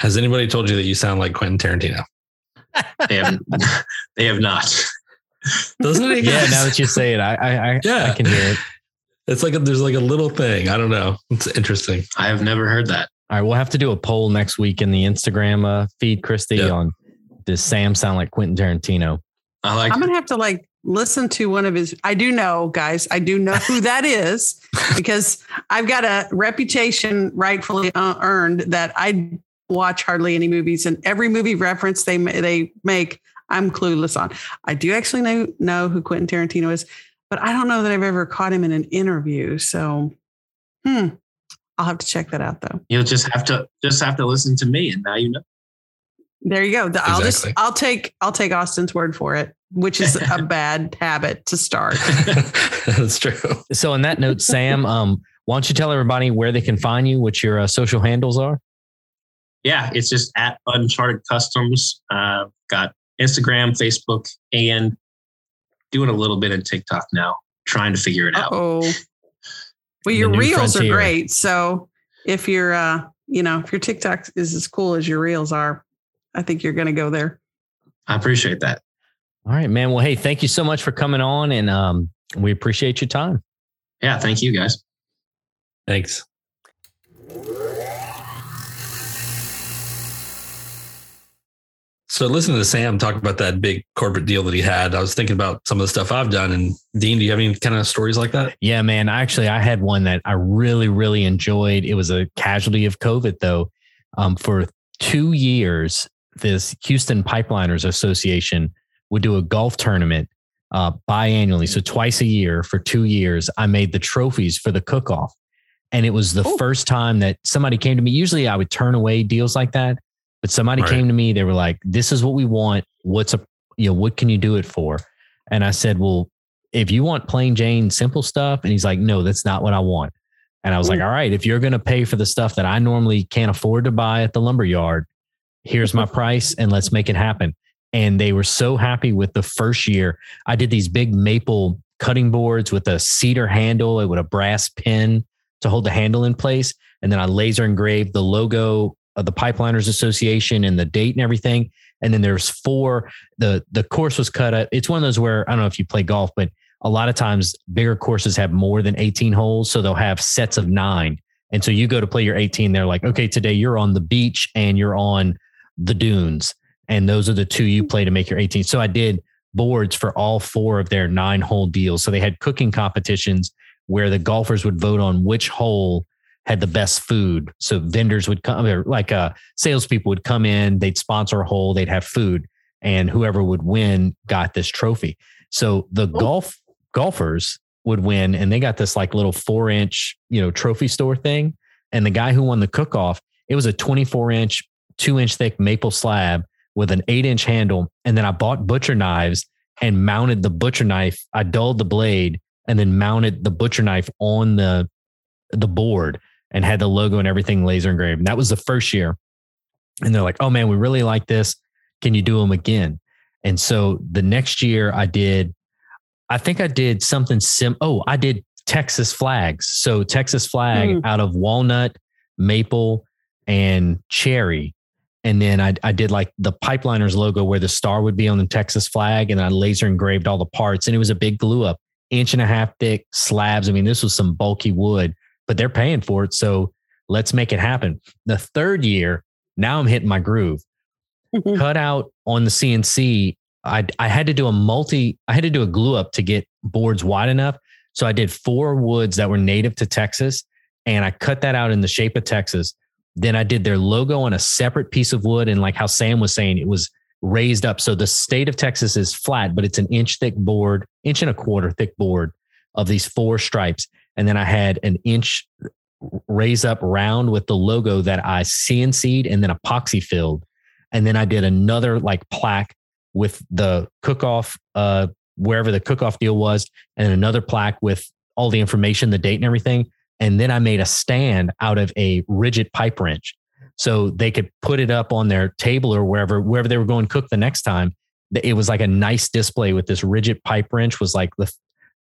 Has anybody told you that you sound like Quentin Tarantino? they have they have not. Doesn't it? Yeah, now that you say it, I I, yeah. I can hear it. It's like a, there's like a little thing. I don't know. It's interesting. I have never heard that. All right, we'll have to do a poll next week in the Instagram uh, feed, Christy, yep. on does Sam sound like Quentin Tarantino? I like. I'm gonna have to like listen to one of his. I do know, guys. I do know who that is because I've got a reputation rightfully uh, earned that I watch hardly any movies, and every movie reference they they make, I'm clueless on. I do actually know know who Quentin Tarantino is, but I don't know that I've ever caught him in an interview. So, hmm, I'll have to check that out though. You'll just have to just have to listen to me, and now you know. There you go. I'll just I'll take I'll take Austin's word for it, which is a bad habit to start. That's true. So on that note, Sam, um, why don't you tell everybody where they can find you, what your uh, social handles are? Yeah, it's just at Uncharted Customs. Uh, got Instagram, Facebook, and doing a little bit of TikTok now, trying to figure it out. Oh, well, your reels frontier. are great. So if your, uh, you know, if your TikTok is as cool as your reels are, I think you're going to go there. I appreciate that. All right, man. Well, hey, thank you so much for coming on, and um, we appreciate your time. Yeah, thank you, guys. Thanks. So listening to Sam talk about that big corporate deal that he had, I was thinking about some of the stuff I've done. And Dean, do you have any kind of stories like that? Yeah, man. Actually, I had one that I really, really enjoyed. It was a casualty of COVID, though. Um, for two years, this Houston Pipeliners Association would do a golf tournament uh, biannually, so twice a year for two years. I made the trophies for the cook off. And it was the Ooh. first time that somebody came to me. Usually I would turn away deals like that, but somebody right. came to me. They were like, this is what we want. What's a, you know, what can you do it for? And I said, well, if you want plain Jane simple stuff. And he's like, no, that's not what I want. And I was like, all right, if you're going to pay for the stuff that I normally can't afford to buy at the lumber yard, here's my price and let's make it happen. And they were so happy with the first year. I did these big maple cutting boards with a cedar handle with a brass pin to hold the handle in place. And then I laser engraved the logo of the Pipeliners Association and the date and everything. And then there's four. The the course was cut up. It's one of those where I don't know if you play golf, but a lot of times bigger courses have more than 18 holes. So they'll have sets of nine. And so you go to play your 18, they're like, okay, today you're on the beach and you're on the dunes. And those are the two you play to make your 18. So I did boards for all four of their nine hole deals. So they had cooking competitions where the golfers would vote on which hole had the best food. So vendors would come, or like uh, salespeople would come in, they'd sponsor a hole, they'd have food, and whoever would win got this trophy. So the oh. golf golfers would win, and they got this like little four inch, you know, trophy store thing. And the guy who won the cook off, it was a 24 inch, two inch thick maple slab with an eight inch handle. And then I bought butcher knives and mounted the butcher knife. I dulled the blade and then mounted the butcher knife on the the board and had the logo and everything laser engraved. And that was the first year. And they're like, "Oh man, we really like this. Can you do them again?" And so the next year I did I think I did something sim oh, I did Texas flags. So Texas flag mm. out of walnut, maple, and cherry. And then I, I did like the Pipeliners logo where the star would be on the Texas flag, and I laser engraved all the parts. And it was a big glue up inch and a half thick slabs. I mean, this was some bulky wood, but they're paying for it. So let's make it happen. The third year, now I'm hitting my groove. Mm-hmm. Cut out on the CNC. I, I had to do a multi, I had to do a glue up to get boards wide enough. So I did four woods that were native to Texas and I cut that out in the shape of Texas. Then I did their logo on a separate piece of wood. And like how Sam was saying, it was raised up. So the state of Texas is flat, but it's an inch thick board, inch and a quarter thick board of these four stripes. And then I had an inch raise up round with the logo that I CNC'd and then epoxy filled. And then I did another like plaque with the cook off, uh, wherever the cook off deal was, and another plaque with all the information, the date and everything. And then I made a stand out of a RIDGID pipe wrench so they could put it up on their table or wherever wherever they were going to cook the next time. It was like a nice display with this RIDGID pipe wrench was like the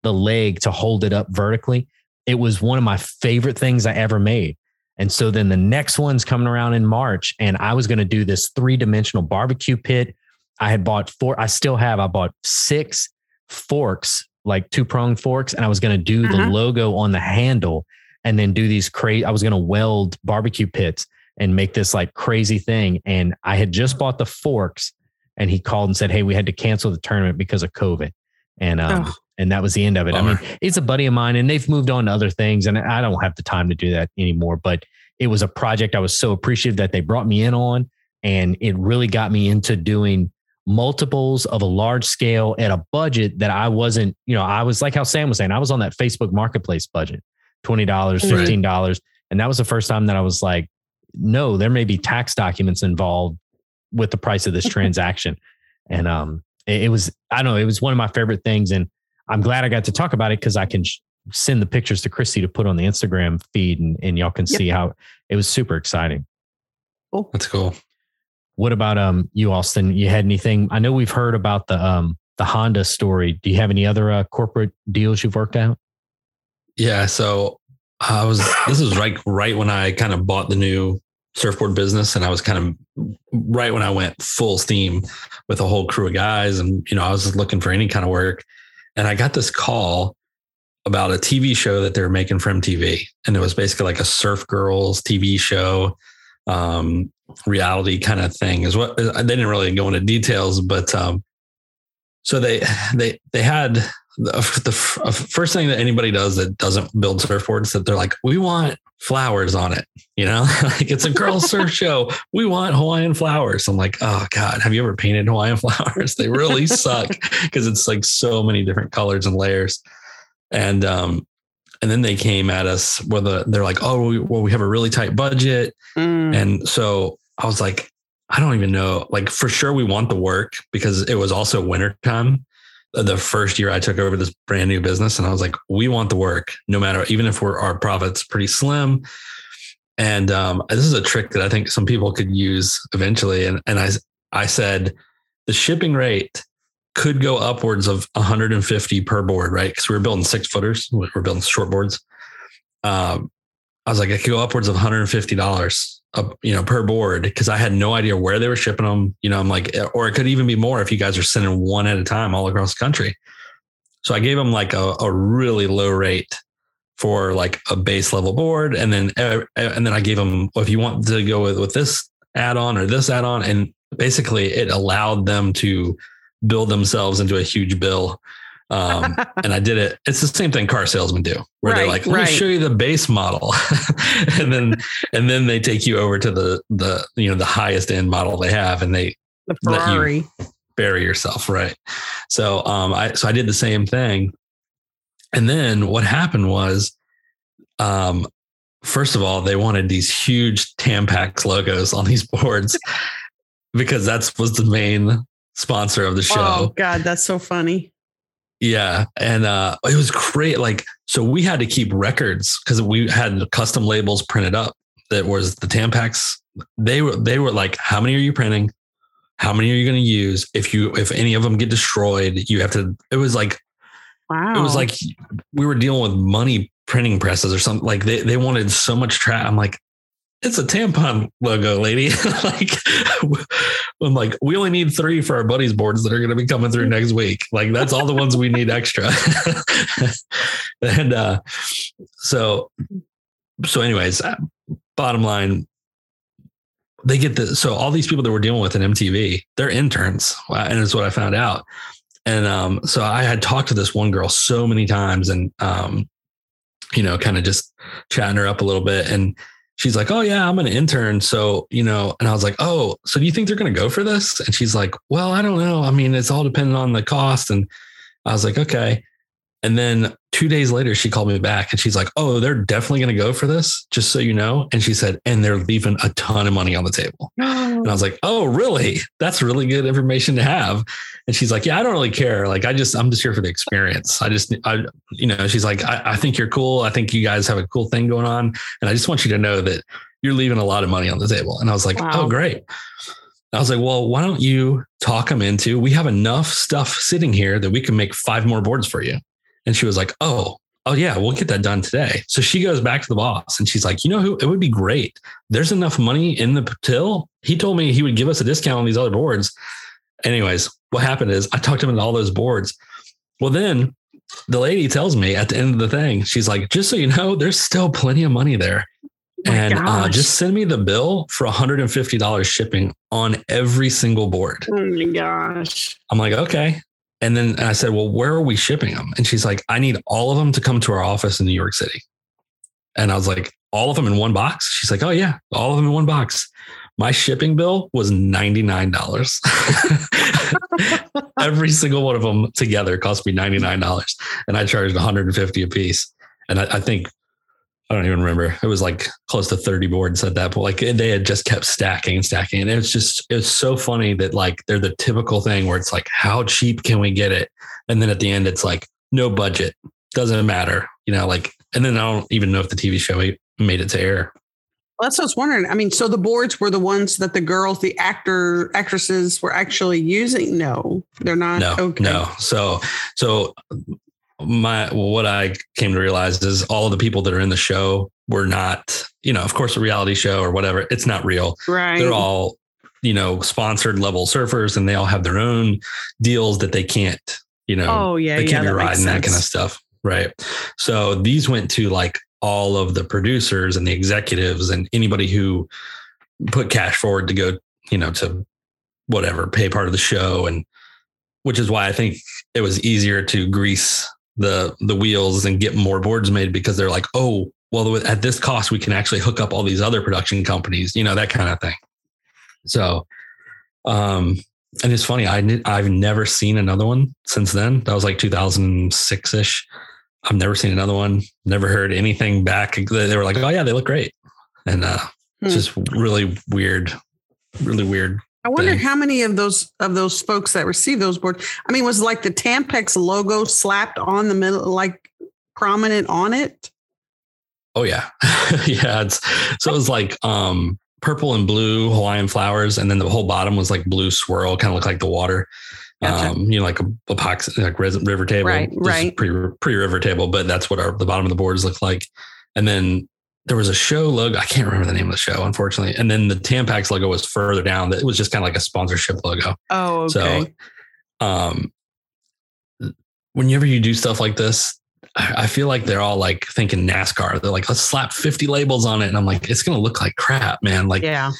the leg to hold it up vertically. It was one of my favorite things I ever made. And so then the next one's coming around in March, and I was going to do this three dimensional barbecue pit. I had bought four, I still have, I bought six forks, like two prong forks, and I was going to do uh-huh. the logo on the handle and then do these crazy, I was going to weld barbecue pits and make this like crazy thing. And I had just bought the forks and he called and said, Hey, we had to cancel the tournament because of COVID. And um, oh. and that was the end of it. Bummer. I mean, it's a buddy of mine, and they've moved on to other things, and I don't have the time to do that anymore. But it was a project I was so appreciative that they brought me in on, and it really got me into doing multiples of a large scale at a budget that I wasn't. You know, I was like how Sam was saying, I was on that Facebook Marketplace budget, twenty dollars, fifteen dollars, right. and that was the first time that I was like, no, there may be tax documents involved with the price of this transaction, and um, it, it was I don't know, it was one of my favorite things, and I'm glad I got to talk about it because I can sh- send the pictures to Christy to put on the Instagram feed and, and y'all can yep. see how it was super exciting. Cool. That's cool. What about um you, Austin? You had anything? I know we've heard about the um the Honda story. Do you have any other uh, corporate deals you've worked out? Yeah. So I was this was right right when I kind of bought the new surfboard business and I was kind of right when I went full steam with a whole crew of guys and you know I was looking for any kind of work and I got this call about a TV show that they were making for MTV. And it was basically like a surf girls TV show, um, reality kind of thing is what they didn't really go into details, but, um, so they, they, they had the, the first thing that anybody does that doesn't build surfboards that they're like, we want flowers on it. You know, like it's a girl surf show. We want Hawaiian flowers. I'm like, oh God, have you ever painted Hawaiian flowers? They really suck because it's like so many different colors and layers. And um, and then they came at us where the, they're like, oh, we, well, we have a really tight budget. Mm. And so I was like, I don't even know. Like for sure we want the work because it was also wintertime the first year I took over this brand new business, and I was like, we want the work, no matter even if we're our profits pretty slim. And um, this is a trick that I think some people could use eventually. And and I I said the shipping rate could go upwards of 150 per board, right? Because we were building six footers, we are building short boards. Um, I was like, it could go upwards of 150 you know, per board because I had no idea where they were shipping them. You know, I'm like, eh, or it could even be more if you guys are sending one at a time all across the country. So I gave them like a, a really low rate for like a base level board, and then eh, eh, and then I gave them well, if you want to go with with this add on or this add on, and basically it allowed them to build themselves into a huge bill um, and I did it. It's the same thing car salesmen do, where right, they're like, "Let right. me show you the base model," and then and then they take you over to the the you know the highest end model they have, and they the Ferrari. let you bury yourself, right? So um, I so I did the same thing, and then what happened was, um, first of all, they wanted these huge Tampax logos on these boards because that's was the main sponsor of the show. Oh God, that's so funny. Yeah. And uh, it was great. Like, so we had to keep records because we had custom labels printed up that was the Tampax. They were, they were like, how many are you printing? How many are you going to use? If you, if any of them get destroyed, you have to, it was like, wow. It was like we were dealing with money printing presses or something. Like they, they wanted so much trash. I'm like, it's a tampon logo, lady. like, I'm like, we only need three for our buddies boards that are going to be coming through next week. Like, that's all the ones we need extra. and uh, so, so, anyways, uh, bottom line, they get the so all these people that we're dealing with in MTV, they're interns, and it's what I found out. And um, so I had talked to this one girl so many times, and um, you know, kind of just chatting her up a little bit, and she's like, Oh, yeah, I'm an intern. So, you know, and I was like, Oh, so do you think they're going to go for this? And she's like, Well, I don't know. I mean, it's all dependent on the cost. And I was like, Okay. And then two days later, she called me back and she's like, Oh, they're definitely going to go for this, just so you know. And she said, And they're leaving a ton of money on the table. and I was like, Oh, really? That's really good information to have. And she's like, Yeah, I don't really care. Like, I just, I'm just here for the experience. I just, I, you know, she's like, I, I think you're cool. I think you guys have a cool thing going on. And I just want you to know that you're leaving a lot of money on the table. And I was like, oh, wow. Oh, great. I was like, well, why don't you talk them into? We have enough stuff sitting here that we can make five more boards for you. And she was like, oh, oh yeah, we'll get that done today. So she goes back to the boss and she's like, you know who? It would be great. There's enough money in the till. He told me he would give us a discount on these other boards. Anyways, what happened is I talked him into all those boards. Well, then the lady tells me at the end of the thing, she's like, just so you know, there's still plenty of money there. Oh and uh, just send me the bill for $150 shipping on every single board. Oh my gosh. I'm like, okay. And then I said, well, where are we shipping them? And she's like, I need all of them to come to our office in New York City. And I was like, all of them in one box? She's like, oh, yeah, all of them in one box. My shipping bill was $99. Every single one of them together cost me $99. And I charged 150 a piece. And I, I think I don't even remember. It was like close to 30 boards at that point. Like they had just kept stacking and stacking. And it was just, it was so funny that like they're the typical thing where it's like, how cheap can we get it? And then at the end, it's like, no budget, doesn't matter, you know, like, and then I don't even know if the TV show made it to air. Well, that's what I was wondering. I mean, so the boards were the ones that the girls, the actor, actresses were actually using. No, they're not. No, okay. no. So, so my what I came to realize is all of the people that are in the show were not, you know, of course, a reality show or whatever. It's not real. Right. They're all, you know, sponsored level surfers, and they all have their own deals that they can't, you know. Oh yeah, they can't yeah, be riding that kind of stuff. Right. So these went to like all of the producers and the executives and anybody who put cash forward to go, you know, to whatever pay part of the show and which is why I think it was easier to grease the the wheels and get more boards made because they're like, oh, well, at this cost, we can actually hook up all these other production companies, you know, that kind of thing. So, um, and it's funny, I I've never seen another one since then. That was like 2006 ish. I've never seen another one. Never heard anything back. They were like, oh yeah, they look great, and uh, hmm. it's just really weird, really weird I wonder how many of those of those folks that received those boards. I mean, was like the Tampax logo slapped on the middle, like prominent on it? Oh yeah, yeah. It's so it was like um purple and blue Hawaiian flowers, and then the whole bottom was like blue swirl, kind of looked like the water. Gotcha. Um, you know, like a epoxy, like river table, right? Right. Pre pre river table, but that's what our the bottom of the boards look like. And then there was a show logo. I can't remember the name of the show, unfortunately. And then the Tampax logo was further down. That it was just kind of like a sponsorship logo. Oh, okay. So, um, whenever you do stuff like this, I feel like they're all like thinking NASCAR. They're like, let's slap 50 labels on it. And I'm like, it's going to look like crap, man. Like, yeah,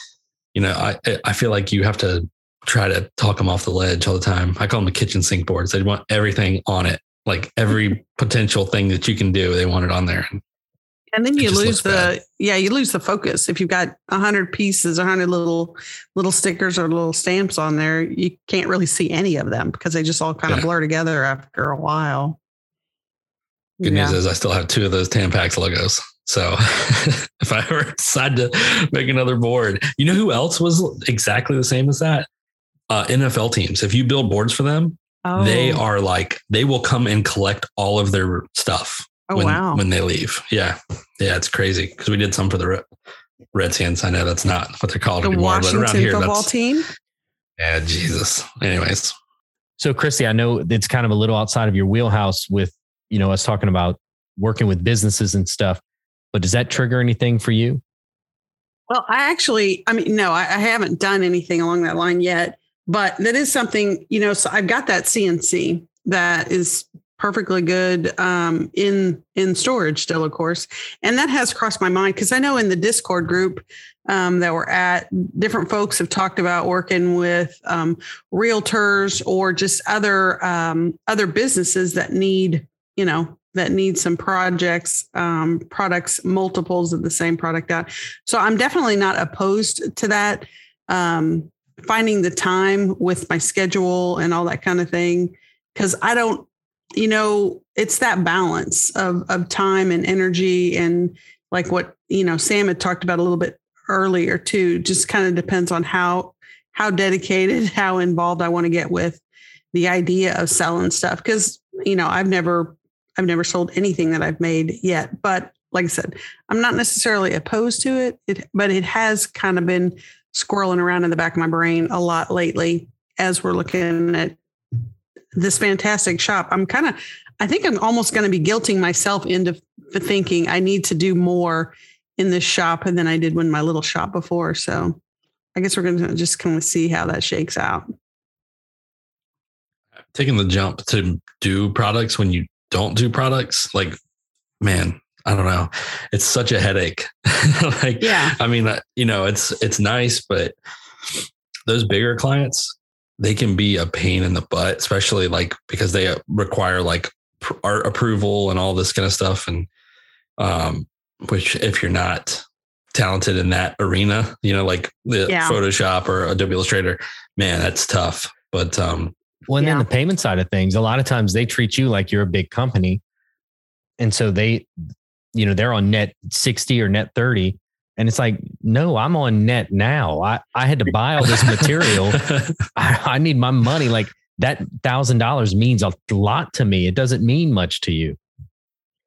you know, I, I feel like you have to try to talk them off the ledge all the time. I call them the kitchen sink boards. They want everything on it, like every potential thing that you can do. They want it on there. And then you lose the bad. yeah, you lose the focus. If you've got a hundred pieces, a hundred little little stickers or little stamps on there, you can't really see any of them because they just all kind yeah. of blur together after a while. Good yeah. news is I still have two of those Tampax logos. So if I ever decide to make another board, you know who else was exactly the same as that? Uh, NFL teams. If you build boards for them, oh. they are like they will come and collect all of their stuff Oh when, wow! When they leave, yeah, yeah, it's crazy because we did some for the Redskins. I know that's not what they're called the anymore, Washington but around here, football that's, team. Yeah, Jesus. Anyways, so Christy, I know it's kind of a little outside of your wheelhouse with you know us talking about working with businesses and stuff, but does that trigger anything for you? Well, I actually, I mean, no, I, I haven't done anything along that line yet, but that is something you know. So I've got that CNC that is perfectly good um, in in storage still, of course. And that has crossed my mind because I know in the Discord group um, that we're at, different folks have talked about working with um, realtors or just other um, other businesses that need, you know, that need some projects, um, products, multiples of the same product out. So I'm definitely not opposed to that. Um, finding the time with my schedule and all that kind of thing because I don't you know, it's that balance of of time and energy and like what, you know, Sam had talked about a little bit earlier too. Just kind of depends on how how dedicated, how involved I want to get with the idea of selling stuff. Cause, you know, I've never I've never sold anything that I've made yet. But like I said, I'm not necessarily opposed to it, it but it has kind of been squirreling around in the back of my brain a lot lately as we're looking at this fantastic shop. I'm kind of, I think I'm almost going to be guilting myself into thinking I need to do more in this shop than I did when my little shop before. So I guess we're going to just kind of see how that shakes out. Taking the jump to do products when you don't do products, like, man, I don't know. It's such a headache. like, yeah. I mean, uh, you know, it's it's nice, but those bigger clients, they can be a pain in the butt, especially like because they require like pr- art approval and all this kind of stuff. And um, which if you're not talented in that arena, you know, like the Yeah. Photoshop or Adobe Illustrator, man, that's tough. But um, Well, and then the payment side of things, a lot of times they treat you like you're a big company. And so they, you know, they're on net 60 or net 30. And it's like, no, I'm on net now. I, I had to buy all this material. I, I need my money. Like that thousand dollars means a lot to me. It doesn't mean much to you.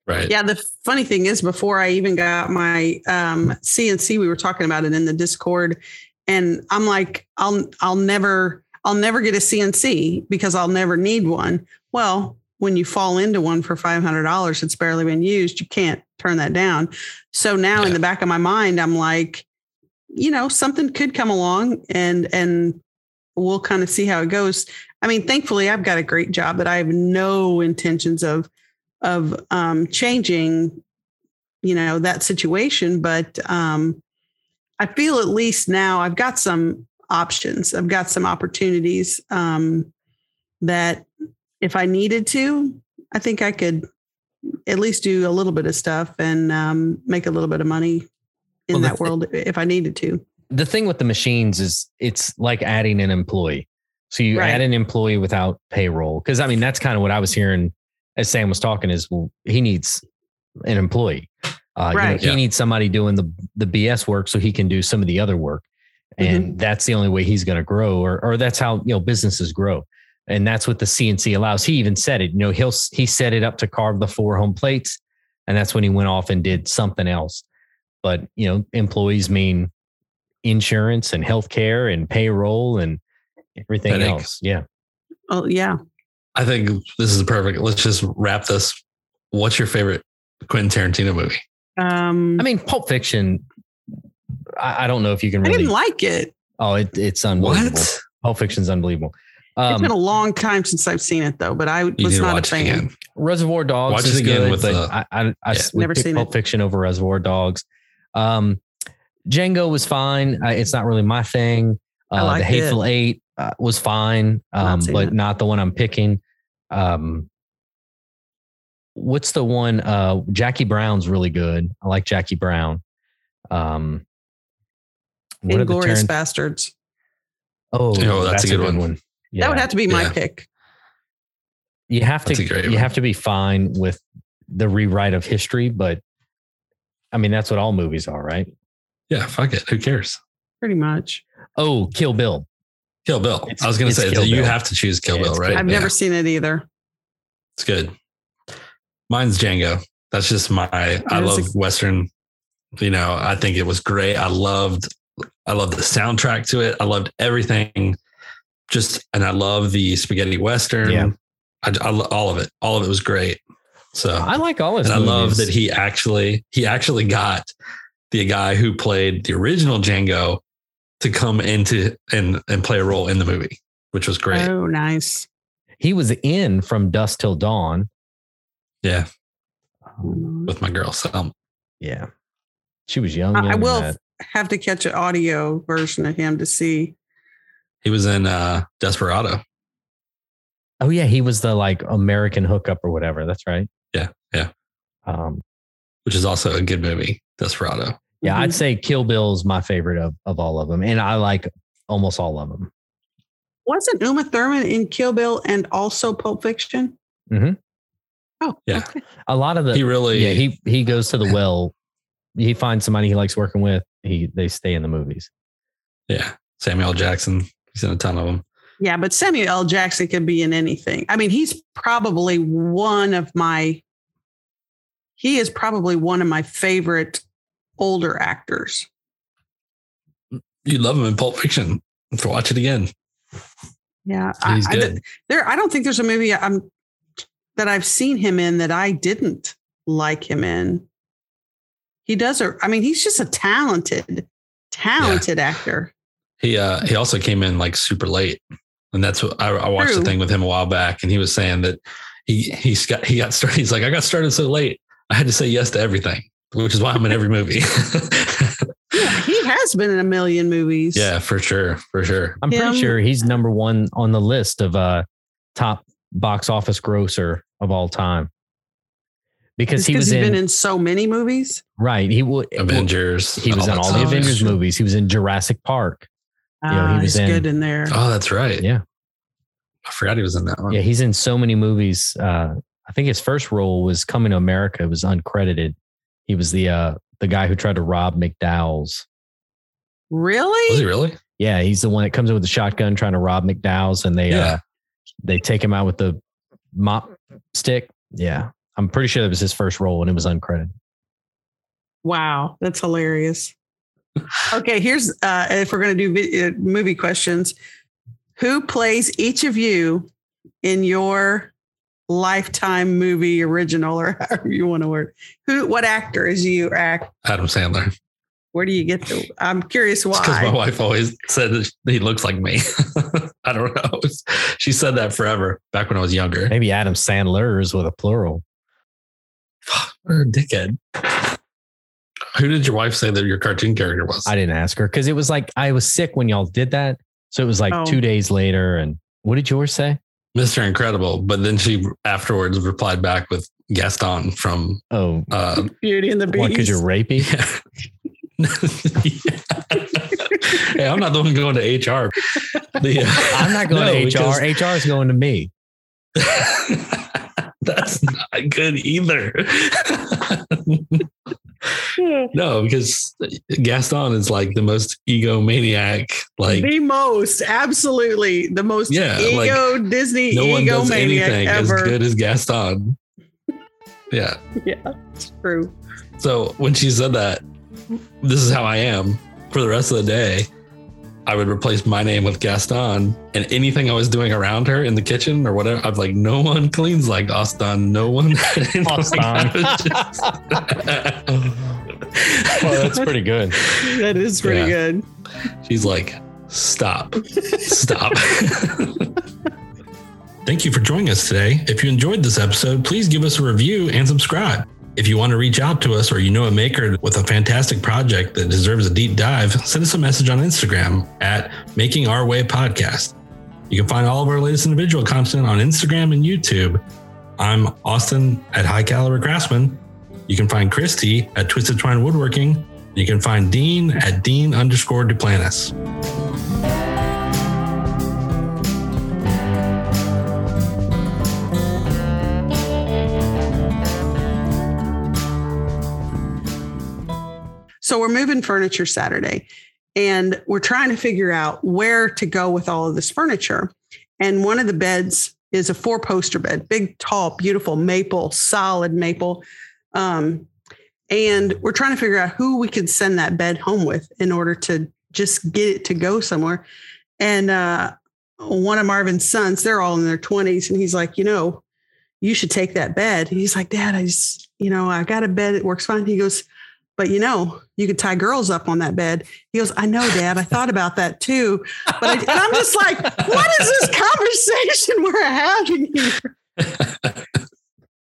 right. Yeah, the funny thing is, before I even got my um, CNC, we were talking about it in the Discord, and I'm like, I'll I'll never I'll never get a CNC because I'll never need one. Well, when you fall into one for five hundred dollars, it's barely been used. You can't turn that down. So now in the back of my mind, I'm like, you know, something could come along, and and we'll kind of see how it goes. I mean, thankfully, I've got a great job that I have no intentions of of um, changing, you know, that situation. But um, I feel at least now I've got some options. I've got some opportunities um, that if I needed to, I think I could at least do a little bit of stuff and um, make a little bit of money in Well, that thi- world if I needed to. The thing with the machines is it's like adding an employee. So you Right. add an employee without payroll. Cause I mean, that's kind of what I was hearing as Sam was talking is, well, he needs an employee. Uh, you know, Right. he Yeah. needs somebody doing the, the BS work so he can do some of the other work. And that's the only way he's going to grow or, or that's how, you know, businesses grow. And that's what the CNC allows. He even said it, you know, he'll, he set it up to carve the four home plates. And that's when he went off and did something else. But, you know, employees mean insurance and healthcare and payroll and everything Headache. else. Yeah. Oh yeah, I think this is perfect. Let's just wrap this. What's your favorite Quentin Tarantino movie? um, I mean, Pulp Fiction. I, I don't know if you can I really. didn't like it. oh, it, it's unbelievable. What? Pulp Fiction's unbelievable. It's been a long time since I've seen it though, but I was not a fan. again. Reservoir Dogs Watch is again good, with but the- I, I, I Yeah. Never seen Pulp it. Fiction over Reservoir Dogs. Um, Django was fine. Uh, it's not really my thing. I Uh, the liked Hateful Eight uh, was fine, um, seen but it. not the one I'm picking. Um, what's the one? Uh, Jackie Brown's really good. I like Jackie Brown. Um, what are the Inglorious Taran- Bastards. Oh, Oh, that's a good one. Yeah. That would have to be my Yeah. pick. you have That's to you one. have to be fine with the rewrite of history, but I mean that's what all movies are, right? Yeah, fuck it. Who cares? Pretty much. Oh, Kill Bill. Kill Bill. It's- I was going to say Kill that you have to choose Kill Yeah, Bill, right? I've Yeah, never seen it either. It's good. Mine's Django. That's just my. I love a- Western. You know, I think it was great. I loved. I loved the soundtrack to it. I loved everything. Just and I love the spaghetti western. Yeah. I, I lo- all of it. All of it was great. So I like all his and I love that he actually he actually got the guy who played the original Django to come into and and play a role in the movie, which was great. Oh, nice. he was in from Dusk Till Dawn. yeah, Um, with my girl Salma. Yeah. She was young. I, young I will that. have to catch an audio version of him to see. He was in uh Desperado. Oh yeah, he was the like American hookup or whatever. That's right. Yeah, yeah. Um, which is also a good movie, Desperado. yeah, Mhm. I'd say Kill Bill is my favorite of, of all of them. And I like almost all of them. Wasn't Uma Thurman in Kill Bill and also Pulp Fiction? Mm-hmm. Oh, Yeah. okay. A lot of the He really, yeah, he he goes to the well. He finds somebody he likes working with. He they stay in the movies. yeah, Samuel Jackson. He's in a ton of them. Yeah, but Samuel L. Jackson can be in anything. I mean, he's probably one of my he is probably one of my favorite older actors. You love him in Pulp Fiction. Let's watch it again. Yeah. I, I- there I don't think there's a movie I'm that I've seen him in that I didn't like him in. He does a I mean, he's just a talented, talented actor. He uh he also came in like super late, and that's what I, I watched True. the thing with him a while back, and he was saying that he he's got he got started. He's like, I got started so late, I had to say yes to everything, which is why I'm in every movie. Yeah, he has been in a million movies. Yeah, for sure. For sure. I'm pretty sure he's number one on the list of uh top box office grosser of all time. Because It's he was he's in been in so many movies. right. He would Avengers. he was in all the stuff. Avengers movies. He was in Jurassic Park. know, he Ah, was he's in- good in there. Oh, that's right. Yeah. I forgot he was in that one. Yeah, he's in so many movies. Uh, I think his first role was Coming to America. It was uncredited. He was the uh, the guy who tried to rob McDowell's. Really? Was he really? Yeah, he's the one that comes in with the shotgun trying to rob McDowell's, and they uh, they take him out with the mop stick. Yeah, I'm pretty sure that was his first role, and it was uncredited. Wow, that's hilarious. Okay, here's uh, if we're going to do vi- uh, movie questions. Who plays each of you in your lifetime movie original, or however you want to word? Who? What actor is you act? Adam Sandler. Where do you get the? I'm curious why. Because my wife always said that he looks like me. I don't know. She said that forever back when I was younger. Maybe Adam Sandler's with a plural. What a dickhead. Who did your wife say that your cartoon character was? I didn't ask her because it was like I was sick when y'all did that, so it was like Oh. two days later. And what did yours say? Mr. Incredible. But then she afterwards replied back with Gaston from Oh, uh Beauty and the what? Because you're rapey. hey, I'm not the one going to HR. The, uh, I'm not going No, to because- HR. HR is going to me. That's not good either. Hmm. no, because Gaston is like the most egomaniac. Like the most, absolutely, the most Yeah, like, ego Disney no one does egomaniac anything as good as Gaston. Yeah. Yeah, it's true. So when she said that, this is how I am for the rest of the day. I would replace my name with Gaston, and anything I was doing around her in the kitchen or whatever, I'm like, no one cleans like Gaston. No one. And, like, just- Well, that's pretty good. That is pretty Yeah. good. She's like, stop, stop. Thank you for joining us today. If you enjoyed this episode, please give us a review and subscribe. If you want to reach out to us or you know a maker with a fantastic project that deserves a deep dive, send us a message on Instagram at Making Our Way Podcast. You can find all of our latest individual content on Instagram and YouTube. I'm Austin at High Caliber Craftsman. You can find Christy at Twisted Twine Woodworking. You can find Dean at Dean underscore Duplantis. So we're moving furniture Saturday and we're trying to figure out where to go with all of this furniture. And one of the beds is a four poster bed, big, tall, beautiful maple, solid maple. Um, and we're trying to figure out who we could send that bed home with in order to just get it to go somewhere. And uh, one of Marvin's sons, they're all in their 20s. And he's like, you know, you should take that bed. He's like, Dad, I just, you know, I got a bed. It works fine. He goes, but you know, you could tie girls up on that bed. He goes, I know, Dad. I thought about that too. But I, and I'm just like, what is this conversation we're having here?